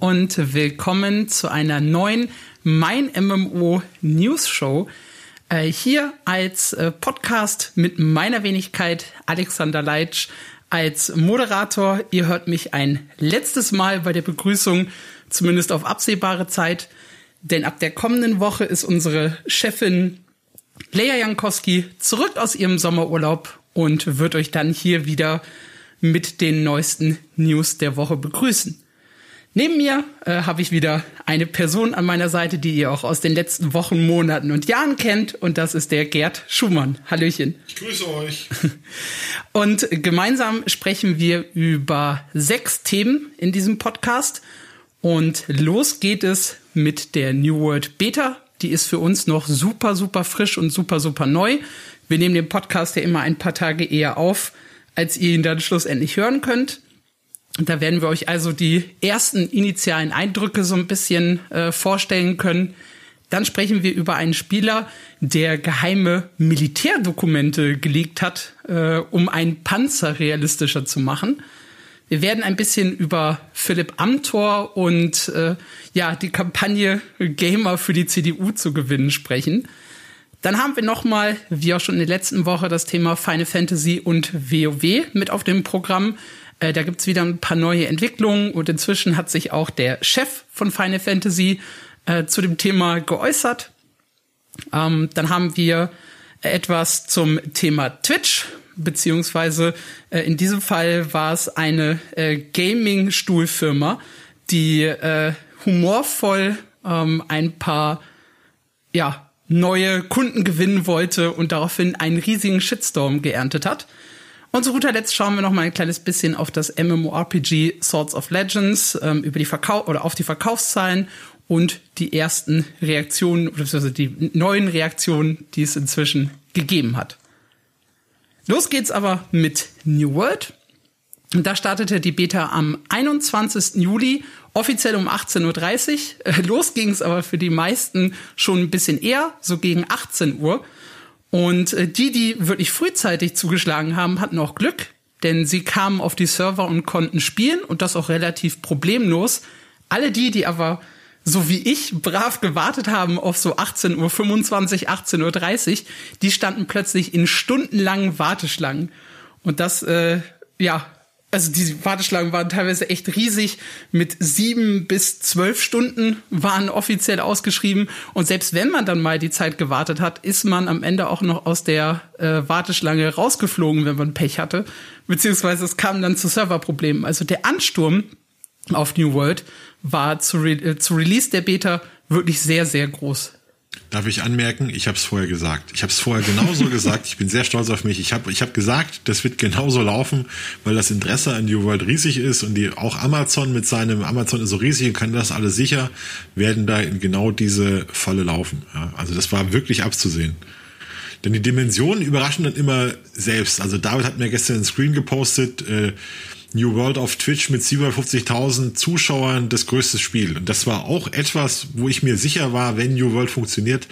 und willkommen zu einer neuen Mein MMO News Show. Äh, hier als äh, Podcast mit meiner Wenigkeit Alexander Leitsch als Moderator. Ihr hört mich ein letztes Mal bei der Begrüßung, zumindest auf absehbare Zeit, denn ab der kommenden Woche ist unsere Chefin Leia Jankowski zurück aus ihrem Sommerurlaub und wird euch dann hier wieder mit den neuesten News der Woche begrüßen. Neben mir äh, habe ich wieder eine Person an meiner Seite, die ihr auch aus den letzten Wochen, Monaten und Jahren kennt. Und das ist der Gerd Schumann. Hallöchen. Ich grüße euch. Und gemeinsam sprechen wir über sechs Themen in diesem Podcast. Und los geht es mit der New World Beta. Die ist für uns noch super, super frisch und super, super neu. Wir nehmen den Podcast ja immer ein paar Tage eher auf, als ihr ihn dann schlussendlich hören könnt. Da werden wir euch also die ersten initialen Eindrücke so ein bisschen äh, vorstellen können. Dann sprechen wir über einen Spieler, der geheime Militärdokumente geleakt hat, äh, um einen Panzer realistischer zu machen. Wir werden ein bisschen über Philipp Amthor und äh, ja die Kampagne Gamer für die CDU zu gewinnen sprechen. Dann haben wir nochmal, wie auch schon in der letzten Woche, das Thema Final Fantasy und WoW mit auf dem Programm. Äh, da gibt's wieder ein paar neue Entwicklungen und inzwischen hat sich auch der Chef von Final Fantasy äh, zu dem Thema geäußert. Ähm, dann haben wir etwas zum Thema Twitch, beziehungsweise äh, in diesem Fall war es eine äh, Gaming-Stuhlfirma, die äh, humorvoll ähm, ein paar ja, neue Kunden gewinnen wollte und daraufhin einen riesigen Shitstorm geerntet hat. Und zu guter Letzt schauen wir noch mal ein kleines bisschen auf das MMORPG Swords of Legends, ähm, über die Verkauf oder auf die Verkaufszahlen und die ersten Reaktionen, beziehungsweise die neuen Reaktionen, die es inzwischen gegeben hat. Los geht's aber mit New World. Da startete die Beta am 21. Juli, offiziell um 18.30 Uhr. Los ging's aber für die meisten schon ein bisschen eher, so gegen 18 Uhr. Und äh, die, die wirklich frühzeitig zugeschlagen haben, hatten auch Glück, denn sie kamen auf die Server und konnten spielen und das auch relativ problemlos. Alle die, die aber so wie ich brav gewartet haben auf so 18.25 Uhr, 18.30 Uhr, die standen plötzlich in stundenlangen Warteschlangen. Und das, äh, ja, also die Warteschlangen waren teilweise echt riesig. Mit sieben bis zwölf Stunden waren offiziell ausgeschrieben. Und selbst wenn man dann mal die Zeit gewartet hat, ist man am Ende auch noch aus der äh, Warteschlange rausgeflogen, wenn man Pech hatte. Beziehungsweise es kam dann zu Serverproblemen. Also der Ansturm auf New World war zu, Re äh, zu Release der Beta wirklich sehr, sehr groß. Darf ich anmerken, ich habe es vorher gesagt. Ich habe es vorher genauso gesagt. Ich bin sehr stolz auf mich. Ich habe ich hab gesagt, das wird genauso laufen, weil das Interesse an New World riesig ist und die auch Amazon mit seinem Amazon ist so riesig und kann das alles sicher, werden da in genau diese Falle laufen. Ja, also das war wirklich abzusehen. Denn die Dimensionen überraschen dann immer selbst. Also David hat mir gestern einen Screen gepostet. Äh, New World auf Twitch mit 750.000 Zuschauern das größte Spiel. Und das war auch etwas, wo ich mir sicher war, wenn New World funktioniert,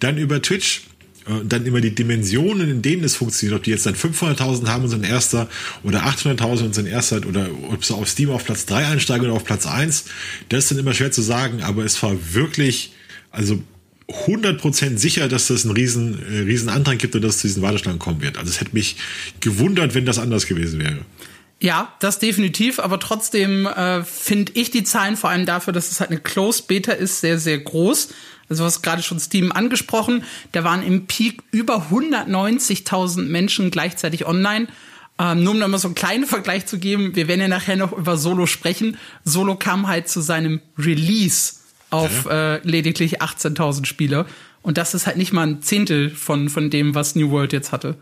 dann über Twitch äh, dann immer die Dimensionen, in denen es funktioniert, ob die jetzt dann 500.000 haben und sind erster oder 800.000 und sind erster oder ob sie auf Steam auf Platz 3 einsteigen oder auf Platz 1, das ist dann immer schwer zu sagen, aber es war wirklich, also 100% sicher, dass das einen riesen, äh, riesen Antrag gibt und dass es zu diesen Warteschlangen kommen wird. Also es hätte mich gewundert, wenn das anders gewesen wäre. Ja, das definitiv, aber trotzdem äh, finde ich die Zahlen vor allem dafür, dass es halt eine Closed Beta ist, sehr, sehr groß. Also was gerade schon Steam angesprochen, da waren im Peak über 190.000 Menschen gleichzeitig online. Ähm, nur um da mal so einen kleinen Vergleich zu geben, wir werden ja nachher noch über Solo sprechen. Solo kam halt zu seinem Release auf äh, lediglich 18.000 Spieler. Und das ist halt nicht mal ein Zehntel von, von dem, was New World jetzt hatte.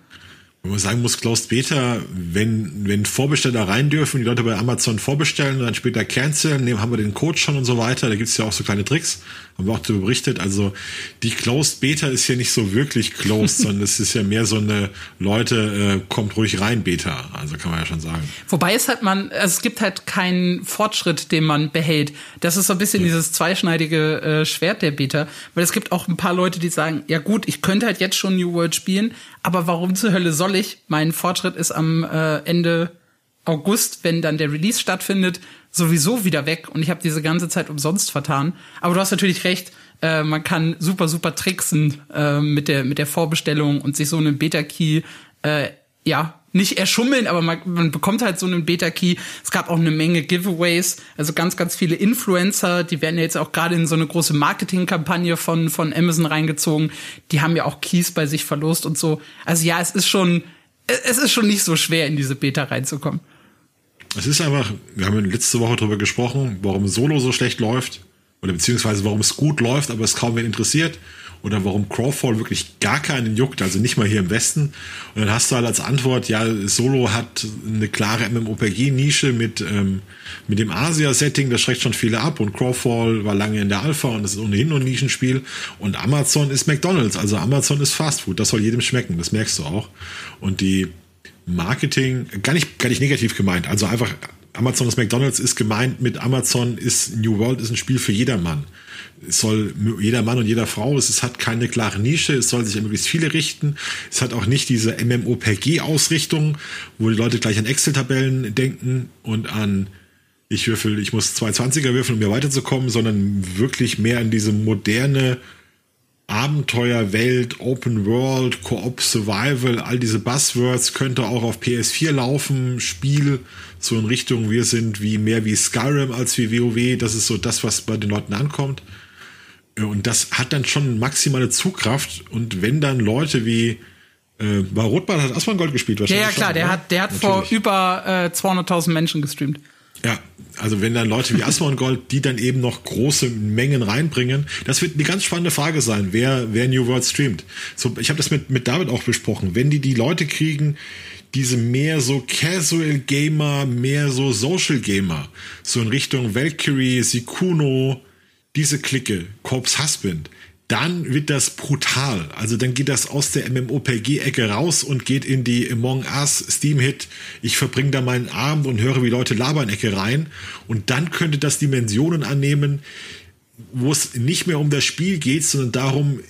Wo man sagen muss, Closed Beta, wenn, wenn Vorbesteller rein dürfen, die Leute bei Amazon vorbestellen und dann später canceln, nehmen, haben wir den Code schon und so weiter. Da gibt's ja auch so kleine Tricks, haben wir auch darüber berichtet. Also die Closed Beta ist ja nicht so wirklich closed, sondern es ist ja mehr so eine Leute, äh, kommt ruhig rein Beta. Also kann man ja schon sagen. Wobei es halt man, also es gibt halt keinen Fortschritt, den man behält. Das ist so ein bisschen ja. dieses zweischneidige äh, Schwert der Beta. Weil es gibt auch ein paar Leute, die sagen, ja gut, ich könnte halt jetzt schon New World spielen, aber warum zur Hölle soll ich? Mein Fortschritt ist am äh, Ende August, wenn dann der Release stattfindet, sowieso wieder weg und ich habe diese ganze Zeit umsonst vertan. Aber du hast natürlich recht, äh, man kann super, super tricksen äh, mit, der, mit der Vorbestellung und sich so einen Beta-Key, äh, ja, nicht erschummeln, aber man, man bekommt halt so einen Beta-Key. Es gab auch eine Menge Giveaways, also ganz, ganz viele Influencer, die werden ja jetzt auch gerade in so eine große Marketingkampagne von, von Amazon reingezogen. Die haben ja auch Keys bei sich verlost und so. Also ja, es ist schon, es ist schon nicht so schwer, in diese Beta reinzukommen. Es ist einfach, wir haben letzte Woche darüber gesprochen, warum Solo so schlecht läuft. Oder beziehungsweise warum es gut läuft, aber es kaum wen interessiert oder warum Crawfall wirklich gar keinen juckt, also nicht mal hier im Westen. Und dann hast du halt als Antwort, ja, Solo hat eine klare MMOPG-Nische mit, ähm, mit dem Asia-Setting, das schreckt schon viele ab und Crawfall war lange in der Alpha und das ist ohnehin nur ein Nischenspiel und Amazon ist McDonalds, also Amazon ist Fastfood, das soll jedem schmecken, das merkst du auch. Und die Marketing, gar nicht, gar nicht negativ gemeint, also einfach Amazon ist McDonalds ist gemeint mit Amazon ist New World ist ein Spiel für jedermann es soll jeder Mann und jeder Frau, es hat keine klare Nische, es soll sich an möglichst viele richten. Es hat auch nicht diese MMOPG-Ausrichtung, wo die Leute gleich an Excel-Tabellen denken und an ich würfel, ich muss 220er würfeln, um mir weiterzukommen, sondern wirklich mehr an diese moderne Abenteuerwelt, Open World, Co-op Survival, all diese Buzzwords könnte auch auf PS4 laufen, Spiel so in Richtung wir sind wie mehr wie Skyrim als wie WoW, das ist so das, was bei den Leuten ankommt. Und das hat dann schon maximale Zugkraft. Und wenn dann Leute wie äh, war Rotbart hat Asmongold gespielt wahrscheinlich. Ja, ja klar, schon, der oder? hat, der hat vor über äh, 200.000 Menschen gestreamt. Ja, also wenn dann Leute wie Asmongold, die dann eben noch große Mengen reinbringen, das wird eine ganz spannende Frage sein, wer, wer New World streamt. So, ich habe das mit, mit David auch besprochen. Wenn die die Leute kriegen, diese mehr so Casual Gamer, mehr so Social Gamer, so in Richtung Valkyrie, Sikuno, diese Clique, Corpse Husband, dann wird das brutal. Also dann geht das aus der MMOPG-Ecke raus und geht in die Among Us Steam-Hit. Ich verbringe da meinen Abend und höre, wie Leute labern Ecke rein. Und dann könnte das Dimensionen annehmen, wo es nicht mehr um das Spiel geht, sondern darum,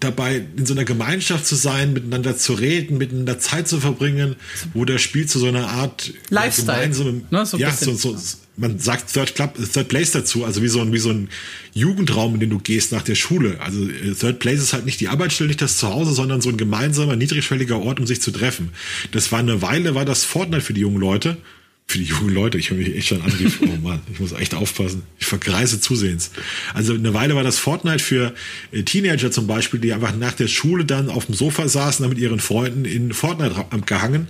dabei in so einer Gemeinschaft zu sein, miteinander zu reden, miteinander Zeit zu verbringen, wo das Spiel zu so einer Art Lifestyle, gemeinsamen, ne, so ja, so, so, man sagt Third Club, Third Place dazu, also wie so ein, wie so ein Jugendraum, in den du gehst nach der Schule. Also äh, Third Place ist halt nicht die Arbeitsstelle, nicht das Zuhause, sondern so ein gemeinsamer, niedrigschwelliger Ort, um sich zu treffen. Das war eine Weile, war das Fortnite für die jungen Leute. Für die jungen Leute, ich höre mich echt schon an, oh Mann, ich muss echt aufpassen. Ich vergreise zusehends. Also eine Weile war das Fortnite für äh, Teenager zum Beispiel, die einfach nach der Schule dann auf dem Sofa saßen, dann mit ihren Freunden in Fortnite gehangen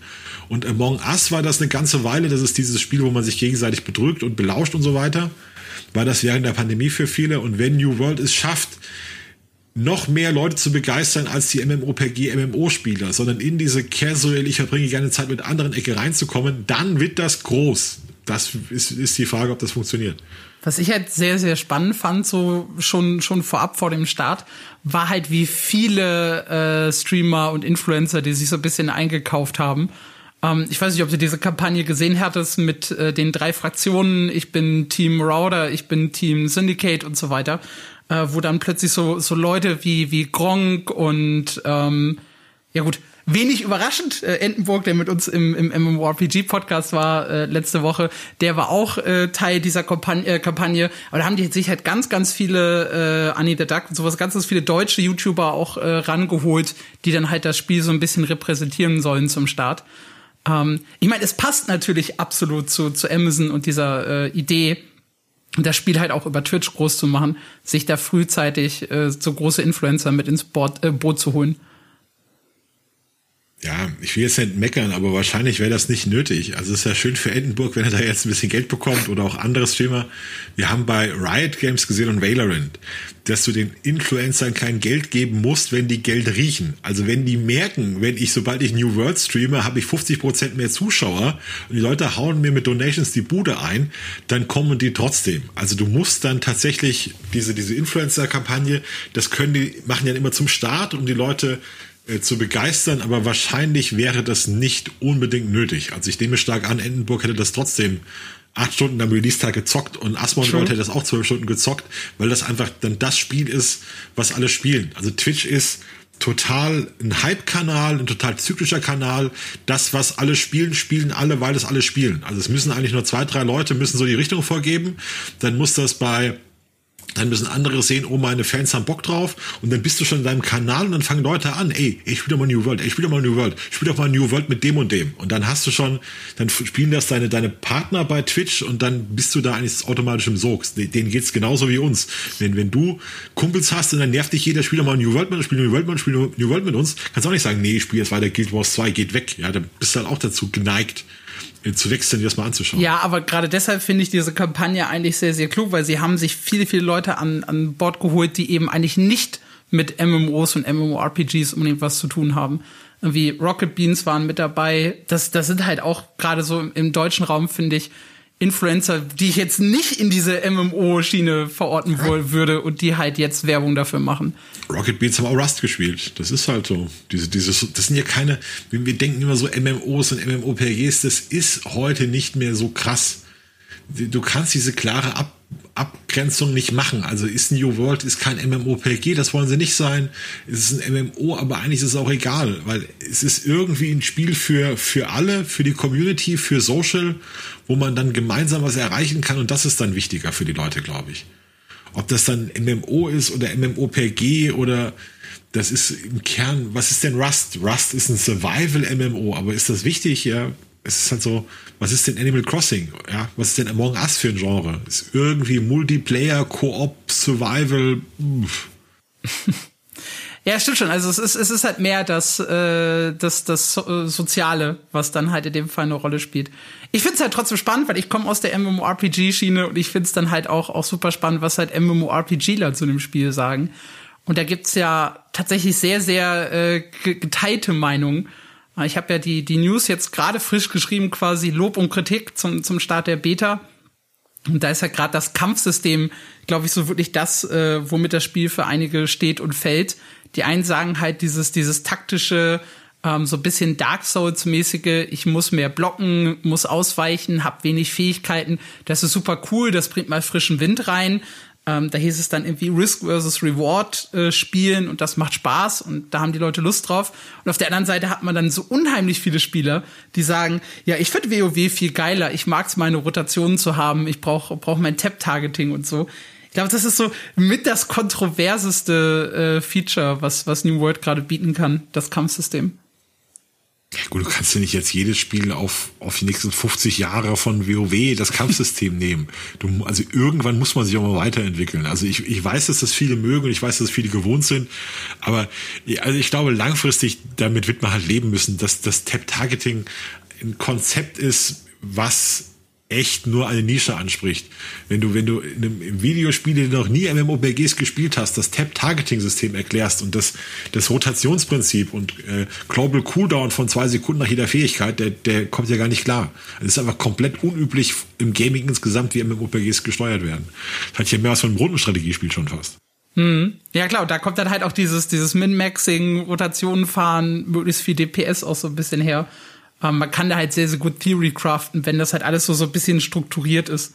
und Among Us war das eine ganze Weile. Das ist dieses Spiel, wo man sich gegenseitig bedrückt und belauscht und so weiter. War das während der Pandemie für viele. Und wenn New World es schafft, noch mehr Leute zu begeistern als die MMOPG MMO-Spieler, sondern in diese casual, ich verbringe gerne Zeit mit anderen Ecke reinzukommen, dann wird das groß. Das ist, ist die Frage, ob das funktioniert. Was ich halt sehr, sehr spannend fand, so schon, schon vorab vor dem Start, war halt, wie viele äh, Streamer und Influencer, die sich so ein bisschen eingekauft haben ähm, ich weiß nicht, ob du diese Kampagne gesehen hattest mit äh, den drei Fraktionen. Ich bin Team Router, ich bin Team Syndicate und so weiter. Äh, wo dann plötzlich so, so Leute wie, wie Gronk und ähm, ja gut, wenig überraschend, äh, Entenburg, der mit uns im, im MMORPG-Podcast war äh, letzte Woche, der war auch äh, Teil dieser Kampagne, äh, Kampagne. Aber da haben die sich halt ganz, ganz viele äh, Annie the Duck und sowas, ganz, ganz viele deutsche YouTuber auch äh, rangeholt, die dann halt das Spiel so ein bisschen repräsentieren sollen zum Start. Ähm, ich meine, es passt natürlich absolut zu, zu Amazon und dieser äh, Idee, das Spiel halt auch über Twitch groß zu machen, sich da frühzeitig äh, so große Influencer mit ins Boot, äh, Boot zu holen ja, ich will jetzt nicht meckern, aber wahrscheinlich wäre das nicht nötig. Also es ist ja schön für Endenburg, wenn er da jetzt ein bisschen Geld bekommt oder auch anderes Thema. Wir haben bei Riot Games gesehen und Valorant, dass du den Influencern kein Geld geben musst, wenn die Geld riechen. Also wenn die merken, wenn ich, sobald ich New World streame, habe ich 50 Prozent mehr Zuschauer und die Leute hauen mir mit Donations die Bude ein, dann kommen die trotzdem. Also du musst dann tatsächlich diese, diese Influencer-Kampagne, das können die, machen ja immer zum Start, um die Leute äh, zu begeistern, aber wahrscheinlich wäre das nicht unbedingt nötig. Also ich nehme stark an, Endenburg hätte das trotzdem acht Stunden am Release-Tag gezockt und Asmongold hätte das auch zwölf Stunden gezockt, weil das einfach dann das Spiel ist, was alle spielen. Also Twitch ist total ein Hype-Kanal, ein total zyklischer Kanal. Das, was alle spielen, spielen alle, weil es alle spielen. Also es müssen eigentlich nur zwei, drei Leute müssen so die Richtung vorgeben. Dann muss das bei dann müssen andere sehen, oh, meine Fans haben Bock drauf und dann bist du schon in deinem Kanal und dann fangen Leute an, ey, ich spiele doch mal New World, ey, ich spiele doch mal New World, ich spiele doch mal New World mit dem und dem und dann hast du schon, dann spielen das deine, deine Partner bei Twitch und dann bist du da eigentlich automatisch im Sog. Denen geht's genauso wie uns. Wenn, wenn du Kumpels hast und dann nervt dich jeder, spiel doch mal New World mit, spiel New World mit, spiel New World mit uns, kannst auch nicht sagen, nee, ich spiele jetzt weiter Guild Wars 2, geht weg. Ja, dann bist du halt auch dazu geneigt, zu wechseln, das mal anzuschauen. Ja, aber gerade deshalb finde ich diese Kampagne eigentlich sehr, sehr klug, weil sie haben sich viele, viele Leute an, an Bord geholt, die eben eigentlich nicht mit MMOs und MMORPGs unbedingt was zu tun haben. Wie Rocket Beans waren mit dabei. Das, das sind halt auch gerade so im deutschen Raum, finde ich, Influencer, die ich jetzt nicht in diese MMO-Schiene verorten ja. würde und die halt jetzt Werbung dafür machen. Rocket Beats haben auch Rust gespielt. Das ist halt so. Diese, diese, das sind ja keine, wir denken immer so MMOs und MMOPGs, das ist heute nicht mehr so krass. Du kannst diese klare Ab Abgrenzung nicht machen. Also ist New World ist kein MMOPG, das wollen sie nicht sein. Es ist ein MMO, aber eigentlich ist es auch egal, weil es ist irgendwie ein Spiel für, für alle, für die Community, für Social, wo man dann gemeinsam was erreichen kann und das ist dann wichtiger für die Leute, glaube ich. Ob das dann MMO ist oder MMOPG oder das ist im Kern, was ist denn Rust? Rust ist ein Survival-MMO, aber ist das wichtig? Ja, es ist halt so, was ist denn Animal Crossing? Ja, was ist denn Among Us für ein Genre? Ist irgendwie Multiplayer, Koop, Survival. Ja, stimmt schon. Also es ist, es ist halt mehr das, äh, das, das Soziale, was dann halt in dem Fall eine Rolle spielt. Ich finde es halt trotzdem spannend, weil ich komme aus der MMORPG-Schiene und ich finde es dann halt auch, auch super spannend, was halt MMORPGler zu dem Spiel sagen. Und da gibt's ja tatsächlich sehr, sehr äh, geteilte Meinungen. Ich habe ja die, die News jetzt gerade frisch geschrieben, quasi Lob und Kritik zum, zum Start der Beta. Und da ist ja gerade das Kampfsystem, glaube ich, so wirklich das, äh, womit das Spiel für einige steht und fällt. Die einen sagen halt dieses, dieses taktische, ähm, so bisschen Dark Souls-mäßige, ich muss mehr blocken, muss ausweichen, hab wenig Fähigkeiten. Das ist super cool, das bringt mal frischen Wind rein. Ähm, da hieß es dann irgendwie Risk versus Reward äh, spielen und das macht Spaß und da haben die Leute Lust drauf. Und auf der anderen Seite hat man dann so unheimlich viele Spieler, die sagen, ja, ich finde WoW viel geiler, ich mag es, meine Rotationen zu haben, ich brauche brauch mein Tap-Targeting und so. Ich glaube, das ist so mit das kontroverseste äh, Feature, was, was New World gerade bieten kann, das Kampfsystem. Ja, gut, du kannst ja nicht jetzt jedes Spiel auf, auf die nächsten 50 Jahre von WoW das Kampfsystem nehmen. Du, also irgendwann muss man sich auch mal weiterentwickeln. Also ich, ich weiß, dass das viele mögen und ich weiß, dass viele gewohnt sind. Aber also ich glaube, langfristig damit wird man halt leben müssen, dass das Tap-Targeting ein Konzept ist, was echt nur eine Nische anspricht. Wenn du, wenn du in einem Videospiel, noch nie MMORPGs gespielt hast, das Tap-Targeting-System erklärst und das, das Rotationsprinzip und äh, Global Cooldown von zwei Sekunden nach jeder Fähigkeit, der, der kommt ja gar nicht klar. Das ist einfach komplett unüblich im Gaming insgesamt, wie MMORPGs gesteuert werden. Das hat ja mehr was von einem Rundenstrategiespiel schon fast. Hm. Ja klar, da kommt dann halt auch dieses, dieses Min-Maxing, Rotationen fahren, möglichst viel DPS auch so ein bisschen her. Man kann da halt sehr, sehr gut Theory craften, wenn das halt alles so, so ein bisschen strukturiert ist.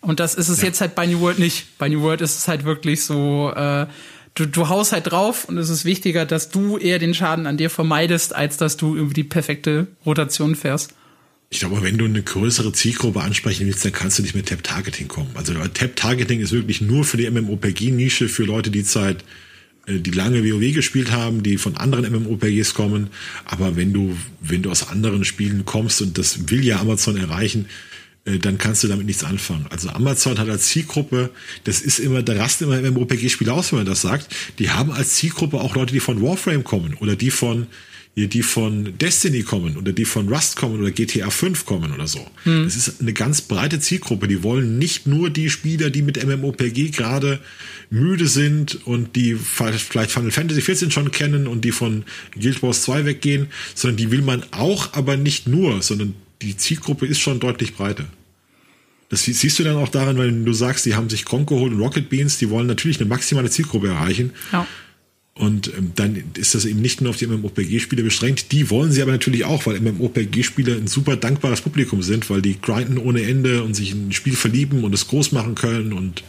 Und das ist es ja. jetzt halt bei New World nicht. Bei New World ist es halt wirklich so, äh, du, du haust halt drauf und es ist wichtiger, dass du eher den Schaden an dir vermeidest, als dass du irgendwie die perfekte Rotation fährst. Ich glaube, wenn du eine größere Zielgruppe ansprechen willst, dann kannst du nicht mit Tap-Targeting kommen. Also Tap-Targeting ist wirklich nur für die MMOPG-Nische, für Leute, die Zeit äh, die lange WoW gespielt haben, die von anderen MMORPGs kommen. Aber wenn du, wenn du aus anderen Spielen kommst und das will ja Amazon erreichen, äh, dann kannst du damit nichts anfangen. Also Amazon hat als Zielgruppe, das ist immer, da rasten immer MMORPG-Spiele aus, wenn man das sagt, die haben als Zielgruppe auch Leute, die von Warframe kommen oder die von die von Destiny kommen oder die von Rust kommen oder GTA 5 kommen oder so. Hm. Das ist eine ganz breite Zielgruppe. Die wollen nicht nur die Spieler, die mit MMOPG gerade müde sind und die vielleicht Final Fantasy 14 schon kennen und die von Guild Wars 2 weggehen, sondern die will man auch, aber nicht nur, sondern die Zielgruppe ist schon deutlich breiter. Das siehst du dann auch daran, wenn du sagst, die haben sich Gronk geholt und Rocket Beans, die wollen natürlich eine maximale Zielgruppe erreichen. Ja. Und ähm, dann ist das eben nicht nur auf die MMORPG-Spiele beschränkt. Die wollen sie aber natürlich auch, weil MMORPG-Spiele ein super dankbares Publikum sind, weil die grinden ohne Ende und sich in ein Spiel verlieben und es groß machen können und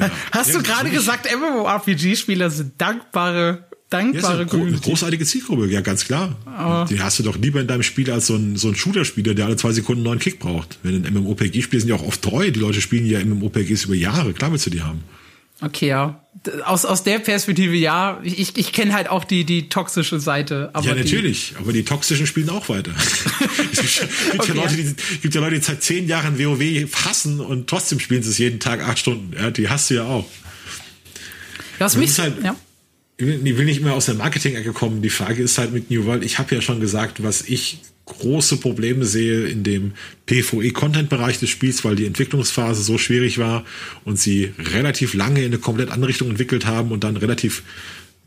ja. Hast du gerade gesagt, MMORPG-Spieler sind dankbare dankbare ja, ist eine großartige Zielgruppe, ja, ganz klar. Oh. Die hast du doch lieber in deinem Spiel als so ein, so ein Shooter-Spieler, der alle zwei Sekunden einen neuen Kick braucht. Wenn ein MMOPG spielt, sind ja auch oft treu. Die Leute spielen ja MMOPGs über Jahre. Klar willst du die haben. Okay, ja. Aus, aus der Perspektive ja. Ich, ich kenne halt auch die, die toxische Seite. Ja, natürlich. Die aber die toxischen spielen auch weiter. es gibt, okay. ja Leute, die, gibt ja Leute, die seit zehn Jahren WoW hassen und trotzdem spielen sie es jeden Tag acht Stunden. Ja, die hast du ja auch. Das mich, halt, ja. Ich will nicht immer aus der Marketing-Ecke kommen. Die Frage ist halt mit New World, ich habe ja schon gesagt, was ich große Probleme sehe in dem PvE-Content-Bereich des Spiels, weil die Entwicklungsphase so schwierig war und sie relativ lange in eine komplett andere Richtung entwickelt haben und dann relativ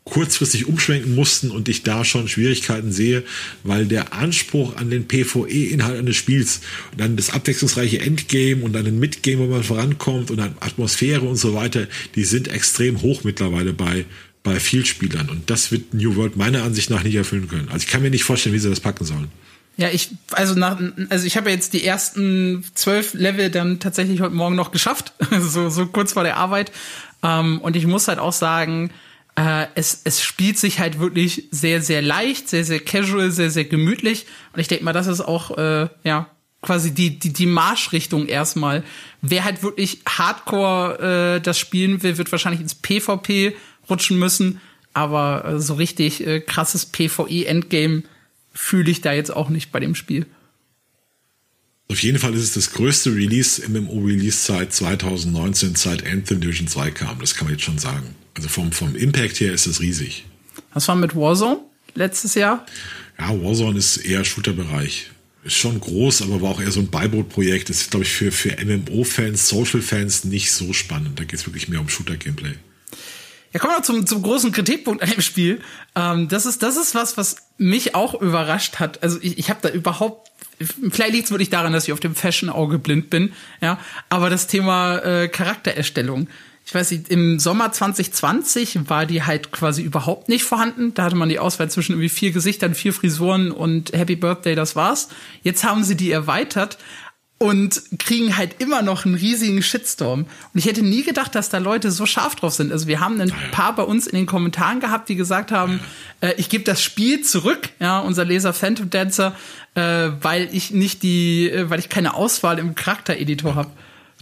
kurzfristig umschwenken mussten und ich da schon Schwierigkeiten sehe, weil der Anspruch an den PvE-Inhalt eines Spiels und dann das abwechslungsreiche Endgame und dann ein Midgame, wo man vorankommt und dann Atmosphäre und so weiter, die sind extrem hoch mittlerweile bei bei Spielern und das wird New World meiner Ansicht nach nicht erfüllen können. Also ich kann mir nicht vorstellen, wie sie das packen sollen. Ja, ich, also nach, also ich habe ja jetzt die ersten zwölf Level dann tatsächlich heute Morgen noch geschafft, so, so kurz vor der Arbeit. Ähm, und ich muss halt auch sagen, äh, es, es spielt sich halt wirklich sehr, sehr leicht, sehr, sehr casual, sehr, sehr gemütlich. Und ich denke mal, das ist auch, äh, ja, quasi die, die, die Marschrichtung erstmal. Wer halt wirklich hardcore äh, das spielen will, wird wahrscheinlich ins PvP rutschen müssen. Aber äh, so richtig äh, krasses PvE-Endgame fühle ich da jetzt auch nicht bei dem Spiel. Auf jeden Fall ist es das größte Release, MMO-Release seit 2019, seit Anthem Division 2 kam. Das kann man jetzt schon sagen. Also vom, vom Impact her ist es riesig. Was war mit Warzone letztes Jahr? Ja, Warzone ist eher Shooter-Bereich. Ist schon groß, aber war auch eher so ein Beiboot-Projekt. Das ist, glaube ich, für, für MMO-Fans, Social-Fans nicht so spannend. Da geht es wirklich mehr um Shooter-Gameplay. Ja, kommen wir zum, zum großen Kritikpunkt an dem Spiel. Ähm, das, ist, das ist was, was mich auch überrascht hat. Also ich, ich habe da überhaupt, vielleicht liegt es wirklich daran, dass ich auf dem Fashion-Auge blind bin, ja, aber das Thema äh, Charaktererstellung. Ich weiß nicht, im Sommer 2020 war die halt quasi überhaupt nicht vorhanden. Da hatte man die Auswahl zwischen irgendwie vier Gesichtern, vier Frisuren und Happy Birthday, das war's. Jetzt haben sie die erweitert, und kriegen halt immer noch einen riesigen Shitstorm. Und ich hätte nie gedacht, dass da Leute so scharf drauf sind. Also wir haben ein paar bei uns in den Kommentaren gehabt, die gesagt haben, äh, ich gebe das Spiel zurück, ja, unser Leser Phantom Dancer, äh, weil ich nicht die, äh, weil ich keine Auswahl im Charaktereditor habe.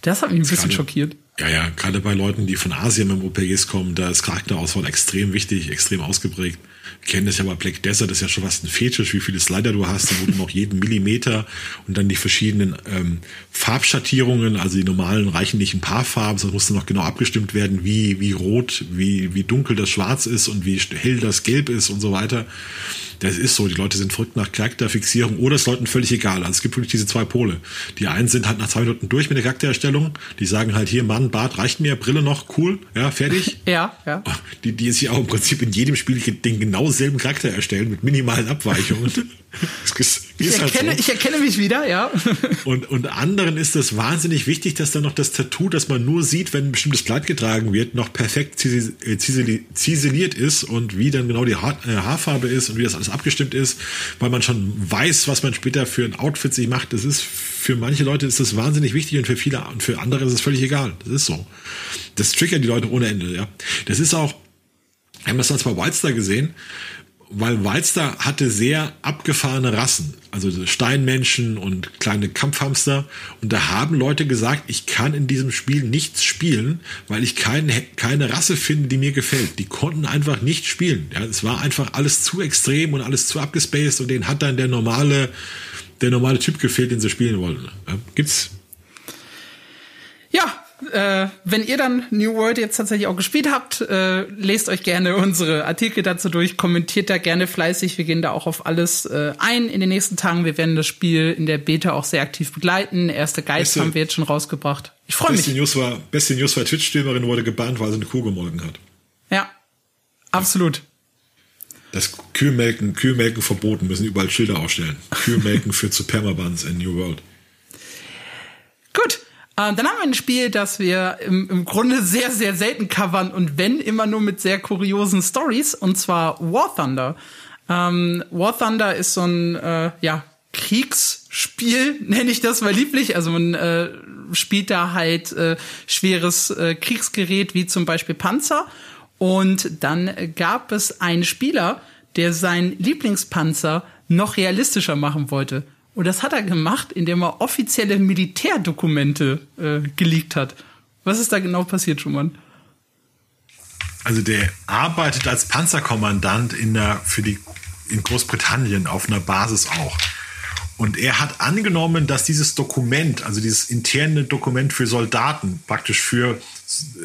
Das hat mich ein bisschen grade, schockiert. Ja, ja, gerade bei Leuten, die von Asien im OPGs kommen, da ist Charakterauswahl extrem wichtig, extrem ausgeprägt kennen das ja bei Black Desert, das ist ja schon fast ein Fetisch, wie viele Slider du hast, wo du noch jeden Millimeter und dann die verschiedenen ähm, Farbschattierungen, also die normalen reichen nicht ein paar Farben, sondern musste noch genau abgestimmt werden, wie, wie rot, wie, wie dunkel das Schwarz ist und wie hell das Gelb ist und so weiter. Das ist so, die Leute sind verrückt nach Charakterfixierung oder es ist Leuten völlig egal. Also es gibt wirklich diese zwei Pole. Die einen sind halt nach zwei Minuten durch mit der Charaktererstellung, die sagen halt hier, Mann, Bart reicht mir, Brille noch, cool, ja, fertig. ja, ja. Die, die sich auch im Prinzip in jedem Spiel den genau selben Charakter erstellen mit minimalen Abweichungen. ich, halt erkenne, so. ich erkenne mich wieder, ja. und, und anderen ist es wahnsinnig wichtig, dass dann noch das Tattoo, das man nur sieht, wenn ein bestimmtes Kleid getragen wird, noch perfekt äh, ziseliert ist und wie dann genau die Haar, äh, Haarfarbe ist und wie das alles abgestimmt ist, weil man schon weiß, was man später für ein Outfit sich macht. Das ist für manche Leute ist das wahnsinnig wichtig und für viele und für andere ist es völlig egal. Das ist so. Das triggert die Leute ohne Ende, ja. Das ist auch, wir haben das sonst bei Wildstar gesehen, weil Walster hatte sehr abgefahrene Rassen, also Steinmenschen und kleine Kampfhamster. Und da haben Leute gesagt, ich kann in diesem Spiel nichts spielen, weil ich keine, keine Rasse finde, die mir gefällt. Die konnten einfach nicht spielen. Ja, es war einfach alles zu extrem und alles zu abgespaced und denen hat dann der normale, der normale Typ gefehlt, den sie spielen wollten. Ja, gibt's? Ja, äh, wenn ihr dann New World jetzt tatsächlich auch gespielt habt, äh, lest euch gerne unsere Artikel dazu durch, kommentiert da gerne fleißig. Wir gehen da auch auf alles äh, ein in den nächsten Tagen. Wir werden das Spiel in der Beta auch sehr aktiv begleiten. Erste Guides haben wir jetzt schon rausgebracht. Ich freue mich. News war, beste News war Twitch-Streamerin wurde gebannt, weil sie eine Kuh gemolken hat. Ja, absolut. Das Kühlmelken, Kühlmelken verboten, müssen überall Schilder aufstellen. Kühlmelken führt zu Permabans in New World. Ähm, dann haben wir ein Spiel, das wir im, im Grunde sehr, sehr selten covern und wenn immer nur mit sehr kuriosen Stories, und zwar War Thunder. Ähm, War Thunder ist so ein, äh, ja, Kriegsspiel, nenne ich das mal lieblich. Also man äh, spielt da halt äh, schweres äh, Kriegsgerät wie zum Beispiel Panzer Und dann gab es einen Spieler, der seinen Lieblingspanzer noch realistischer machen wollte. Und das hat er gemacht, indem er offizielle Militärdokumente äh, geleakt hat. Was ist da genau passiert, Schumann? Also der arbeitet als Panzerkommandant in der, für die, in Großbritannien auf einer Basis auch. Und er hat angenommen, dass dieses Dokument, also dieses interne Dokument für Soldaten, praktisch für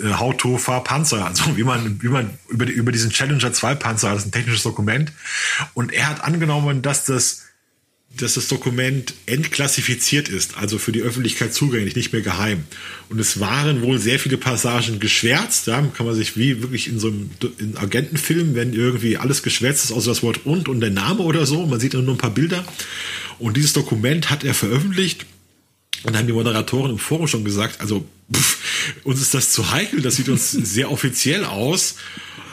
äh, fahr Panzer, also wie man, wie man über, die, über diesen Challenger 2 Panzer, das ist ein technisches Dokument. Und er hat angenommen, dass das dass das Dokument entklassifiziert ist, also für die Öffentlichkeit zugänglich, nicht mehr geheim. Und es waren wohl sehr viele Passagen geschwärzt, ja, kann man sich wie wirklich in so einem in Agentenfilm, wenn irgendwie alles geschwärzt ist, außer das Wort und und der Name oder so, man sieht nur ein paar Bilder. Und dieses Dokument hat er veröffentlicht und haben die Moderatoren im Forum schon gesagt, also pff, uns ist das zu heikel, das sieht uns sehr offiziell aus.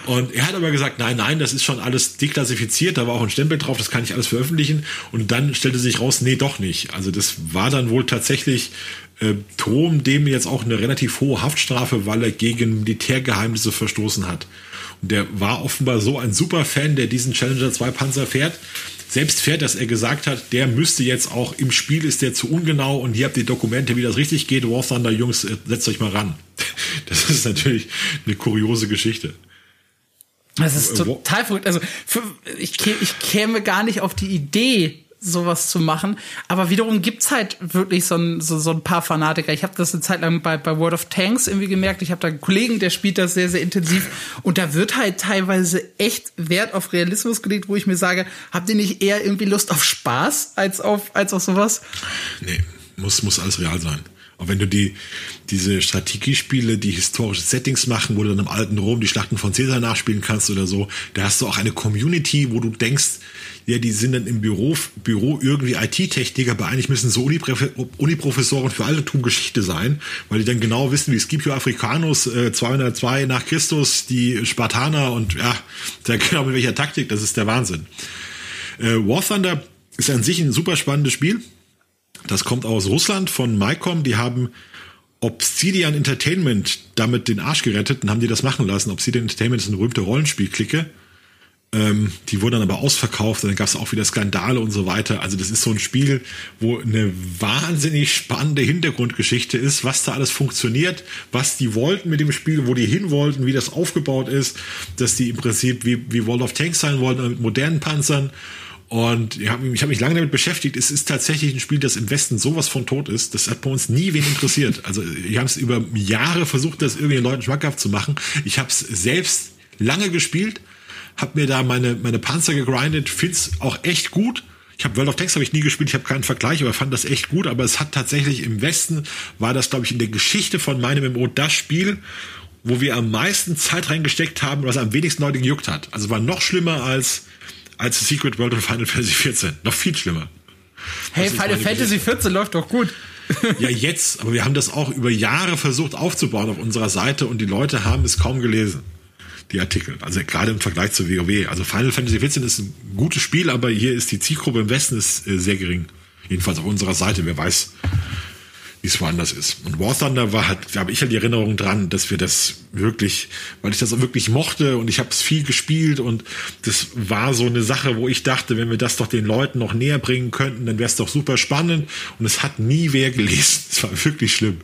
Und er hat aber gesagt, nein, nein, das ist schon alles deklassifiziert, da war auch ein Stempel drauf, das kann ich alles veröffentlichen. Und dann stellte sich raus, nee, doch nicht. Also das war dann wohl tatsächlich äh, Tom, dem jetzt auch eine relativ hohe Haftstrafe, weil er gegen Militärgeheimnisse verstoßen hat. Und der war offenbar so ein super Fan, der diesen Challenger 2 Panzer fährt, selbst fährt, dass er gesagt hat, der müsste jetzt auch im Spiel ist der zu ungenau und hier habt ihr Dokumente, wie das richtig geht. War Thunder Jungs, äh, setzt euch mal ran. Das ist natürlich eine kuriose Geschichte. Das ist total verrückt. Also für, ich, ich käme gar nicht auf die Idee, sowas zu machen. Aber wiederum gibt's halt wirklich so ein, so, so ein paar Fanatiker. Ich habe das eine Zeit lang bei, bei World of Tanks irgendwie gemerkt. Ich habe da einen Kollegen, der spielt das sehr, sehr intensiv. Und da wird halt teilweise echt Wert auf Realismus gelegt, wo ich mir sage, habt ihr nicht eher irgendwie Lust auf Spaß als auf, als auf sowas? Nee, muss, muss alles real sein. Und wenn du die, diese Strategiespiele, die historische Settings machen, wo du dann im alten Rom die Schlachten von Caesar nachspielen kannst oder so, da hast du auch eine Community, wo du denkst, ja, die sind dann im Büro, Büro irgendwie IT-Techniker, aber eigentlich müssen so Uniprofessoren für Altertum Geschichte sein, weil die dann genau wissen, wie Scipio Africanus äh, 202 nach Christus, die Spartaner und ja, da genau mit welcher Taktik, das ist der Wahnsinn. Äh, War Thunder ist an sich ein super spannendes Spiel. Das kommt aus Russland von Mycom. Die haben Obsidian Entertainment damit den Arsch gerettet und haben die das machen lassen. Obsidian Entertainment ist eine berühmte Rollenspielklicke. Ähm, die wurden dann aber ausverkauft und dann gab es auch wieder Skandale und so weiter. Also das ist so ein Spiel, wo eine wahnsinnig spannende Hintergrundgeschichte ist, was da alles funktioniert, was die wollten mit dem Spiel, wo die hin wollten, wie das aufgebaut ist, dass die im Prinzip wie, wie World of Tanks sein wollten, mit modernen Panzern und ich habe hab mich lange damit beschäftigt. Es ist tatsächlich ein Spiel, das im Westen sowas von tot ist. Das hat bei uns nie wen interessiert. Also ich habe es über Jahre versucht, das irgendwie den Leuten schmackhaft zu machen. Ich habe es selbst lange gespielt, habe mir da meine, meine Panzer gegrindet, find's auch echt gut. Ich habe World of Tanks habe ich nie gespielt, ich habe keinen Vergleich, aber fand das echt gut. Aber es hat tatsächlich im Westen, war das, glaube ich, in der Geschichte von meinem MMO das Spiel, wo wir am meisten Zeit reingesteckt haben, was am wenigsten Leute gejuckt hat. Also war noch schlimmer als als Secret World und Final Fantasy 14. Noch viel schlimmer. Hey, Final Fantasy 14 läuft doch gut. ja, jetzt, aber wir haben das auch über Jahre versucht aufzubauen auf unserer Seite und die Leute haben es kaum gelesen, die Artikel. Also gerade im Vergleich zu WoW. Also Final Fantasy 14 ist ein gutes Spiel, aber hier ist die Zielgruppe im Westen ist äh, sehr gering. Jedenfalls auf unserer Seite. Wer weiß, wie es woanders ist. Und War Thunder war halt, da habe ich halt die Erinnerung dran, dass wir das wirklich, weil ich das wirklich mochte und ich habe es viel gespielt und das war so eine Sache, wo ich dachte, wenn wir das doch den Leuten noch näher bringen könnten, dann wäre es doch super spannend und es hat nie wer gelesen. Es war wirklich schlimm.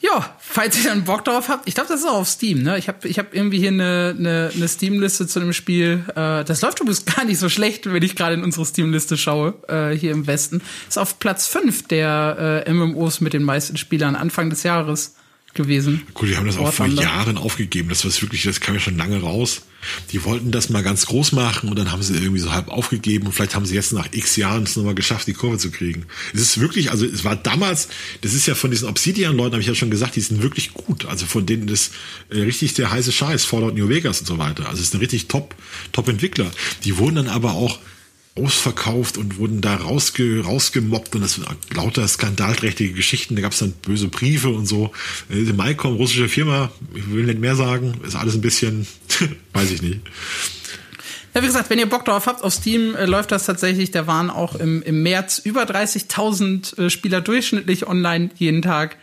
Ja, falls ihr dann Bock drauf habt, ich glaube, das ist auch auf Steam, ne? Ich habe ich hab irgendwie hier eine, eine, eine Steam-Liste zu dem Spiel. Äh, das läuft übrigens gar nicht so schlecht, wenn ich gerade in unsere Steam-Liste schaue, äh, hier im Westen. Ist auf Platz 5 der äh, MMOs mit den meisten Spielern Anfang des Jahres gewesen. Gut, die haben das auch vor Jahren aufgegeben. Das war wirklich, das kam ja schon lange raus. Die wollten das mal ganz groß machen und dann haben sie irgendwie so halb aufgegeben und vielleicht haben sie jetzt nach x Jahren es nochmal geschafft, die Kurve zu kriegen. Es ist wirklich, also es war damals, das ist ja von diesen Obsidian-Leuten, habe ich ja schon gesagt, die sind wirklich gut. Also von denen ist äh, richtig der heiße Scheiß, Fallout New Vegas und so weiter. Also es ist ein richtig top, top Entwickler. Die wurden dann aber auch ausverkauft und wurden da rausge, rausgemobbt und das lauter skandalträchtige Geschichten. Da gab es dann böse Briefe und so. Äh, Maicom, russische Firma, ich will nicht mehr sagen, ist alles ein bisschen, weiß ich nicht. Ja, wie gesagt, wenn ihr Bock drauf habt, auf Steam äh, läuft das tatsächlich. Da waren auch im, im März über 30.000 äh, Spieler durchschnittlich online jeden Tag.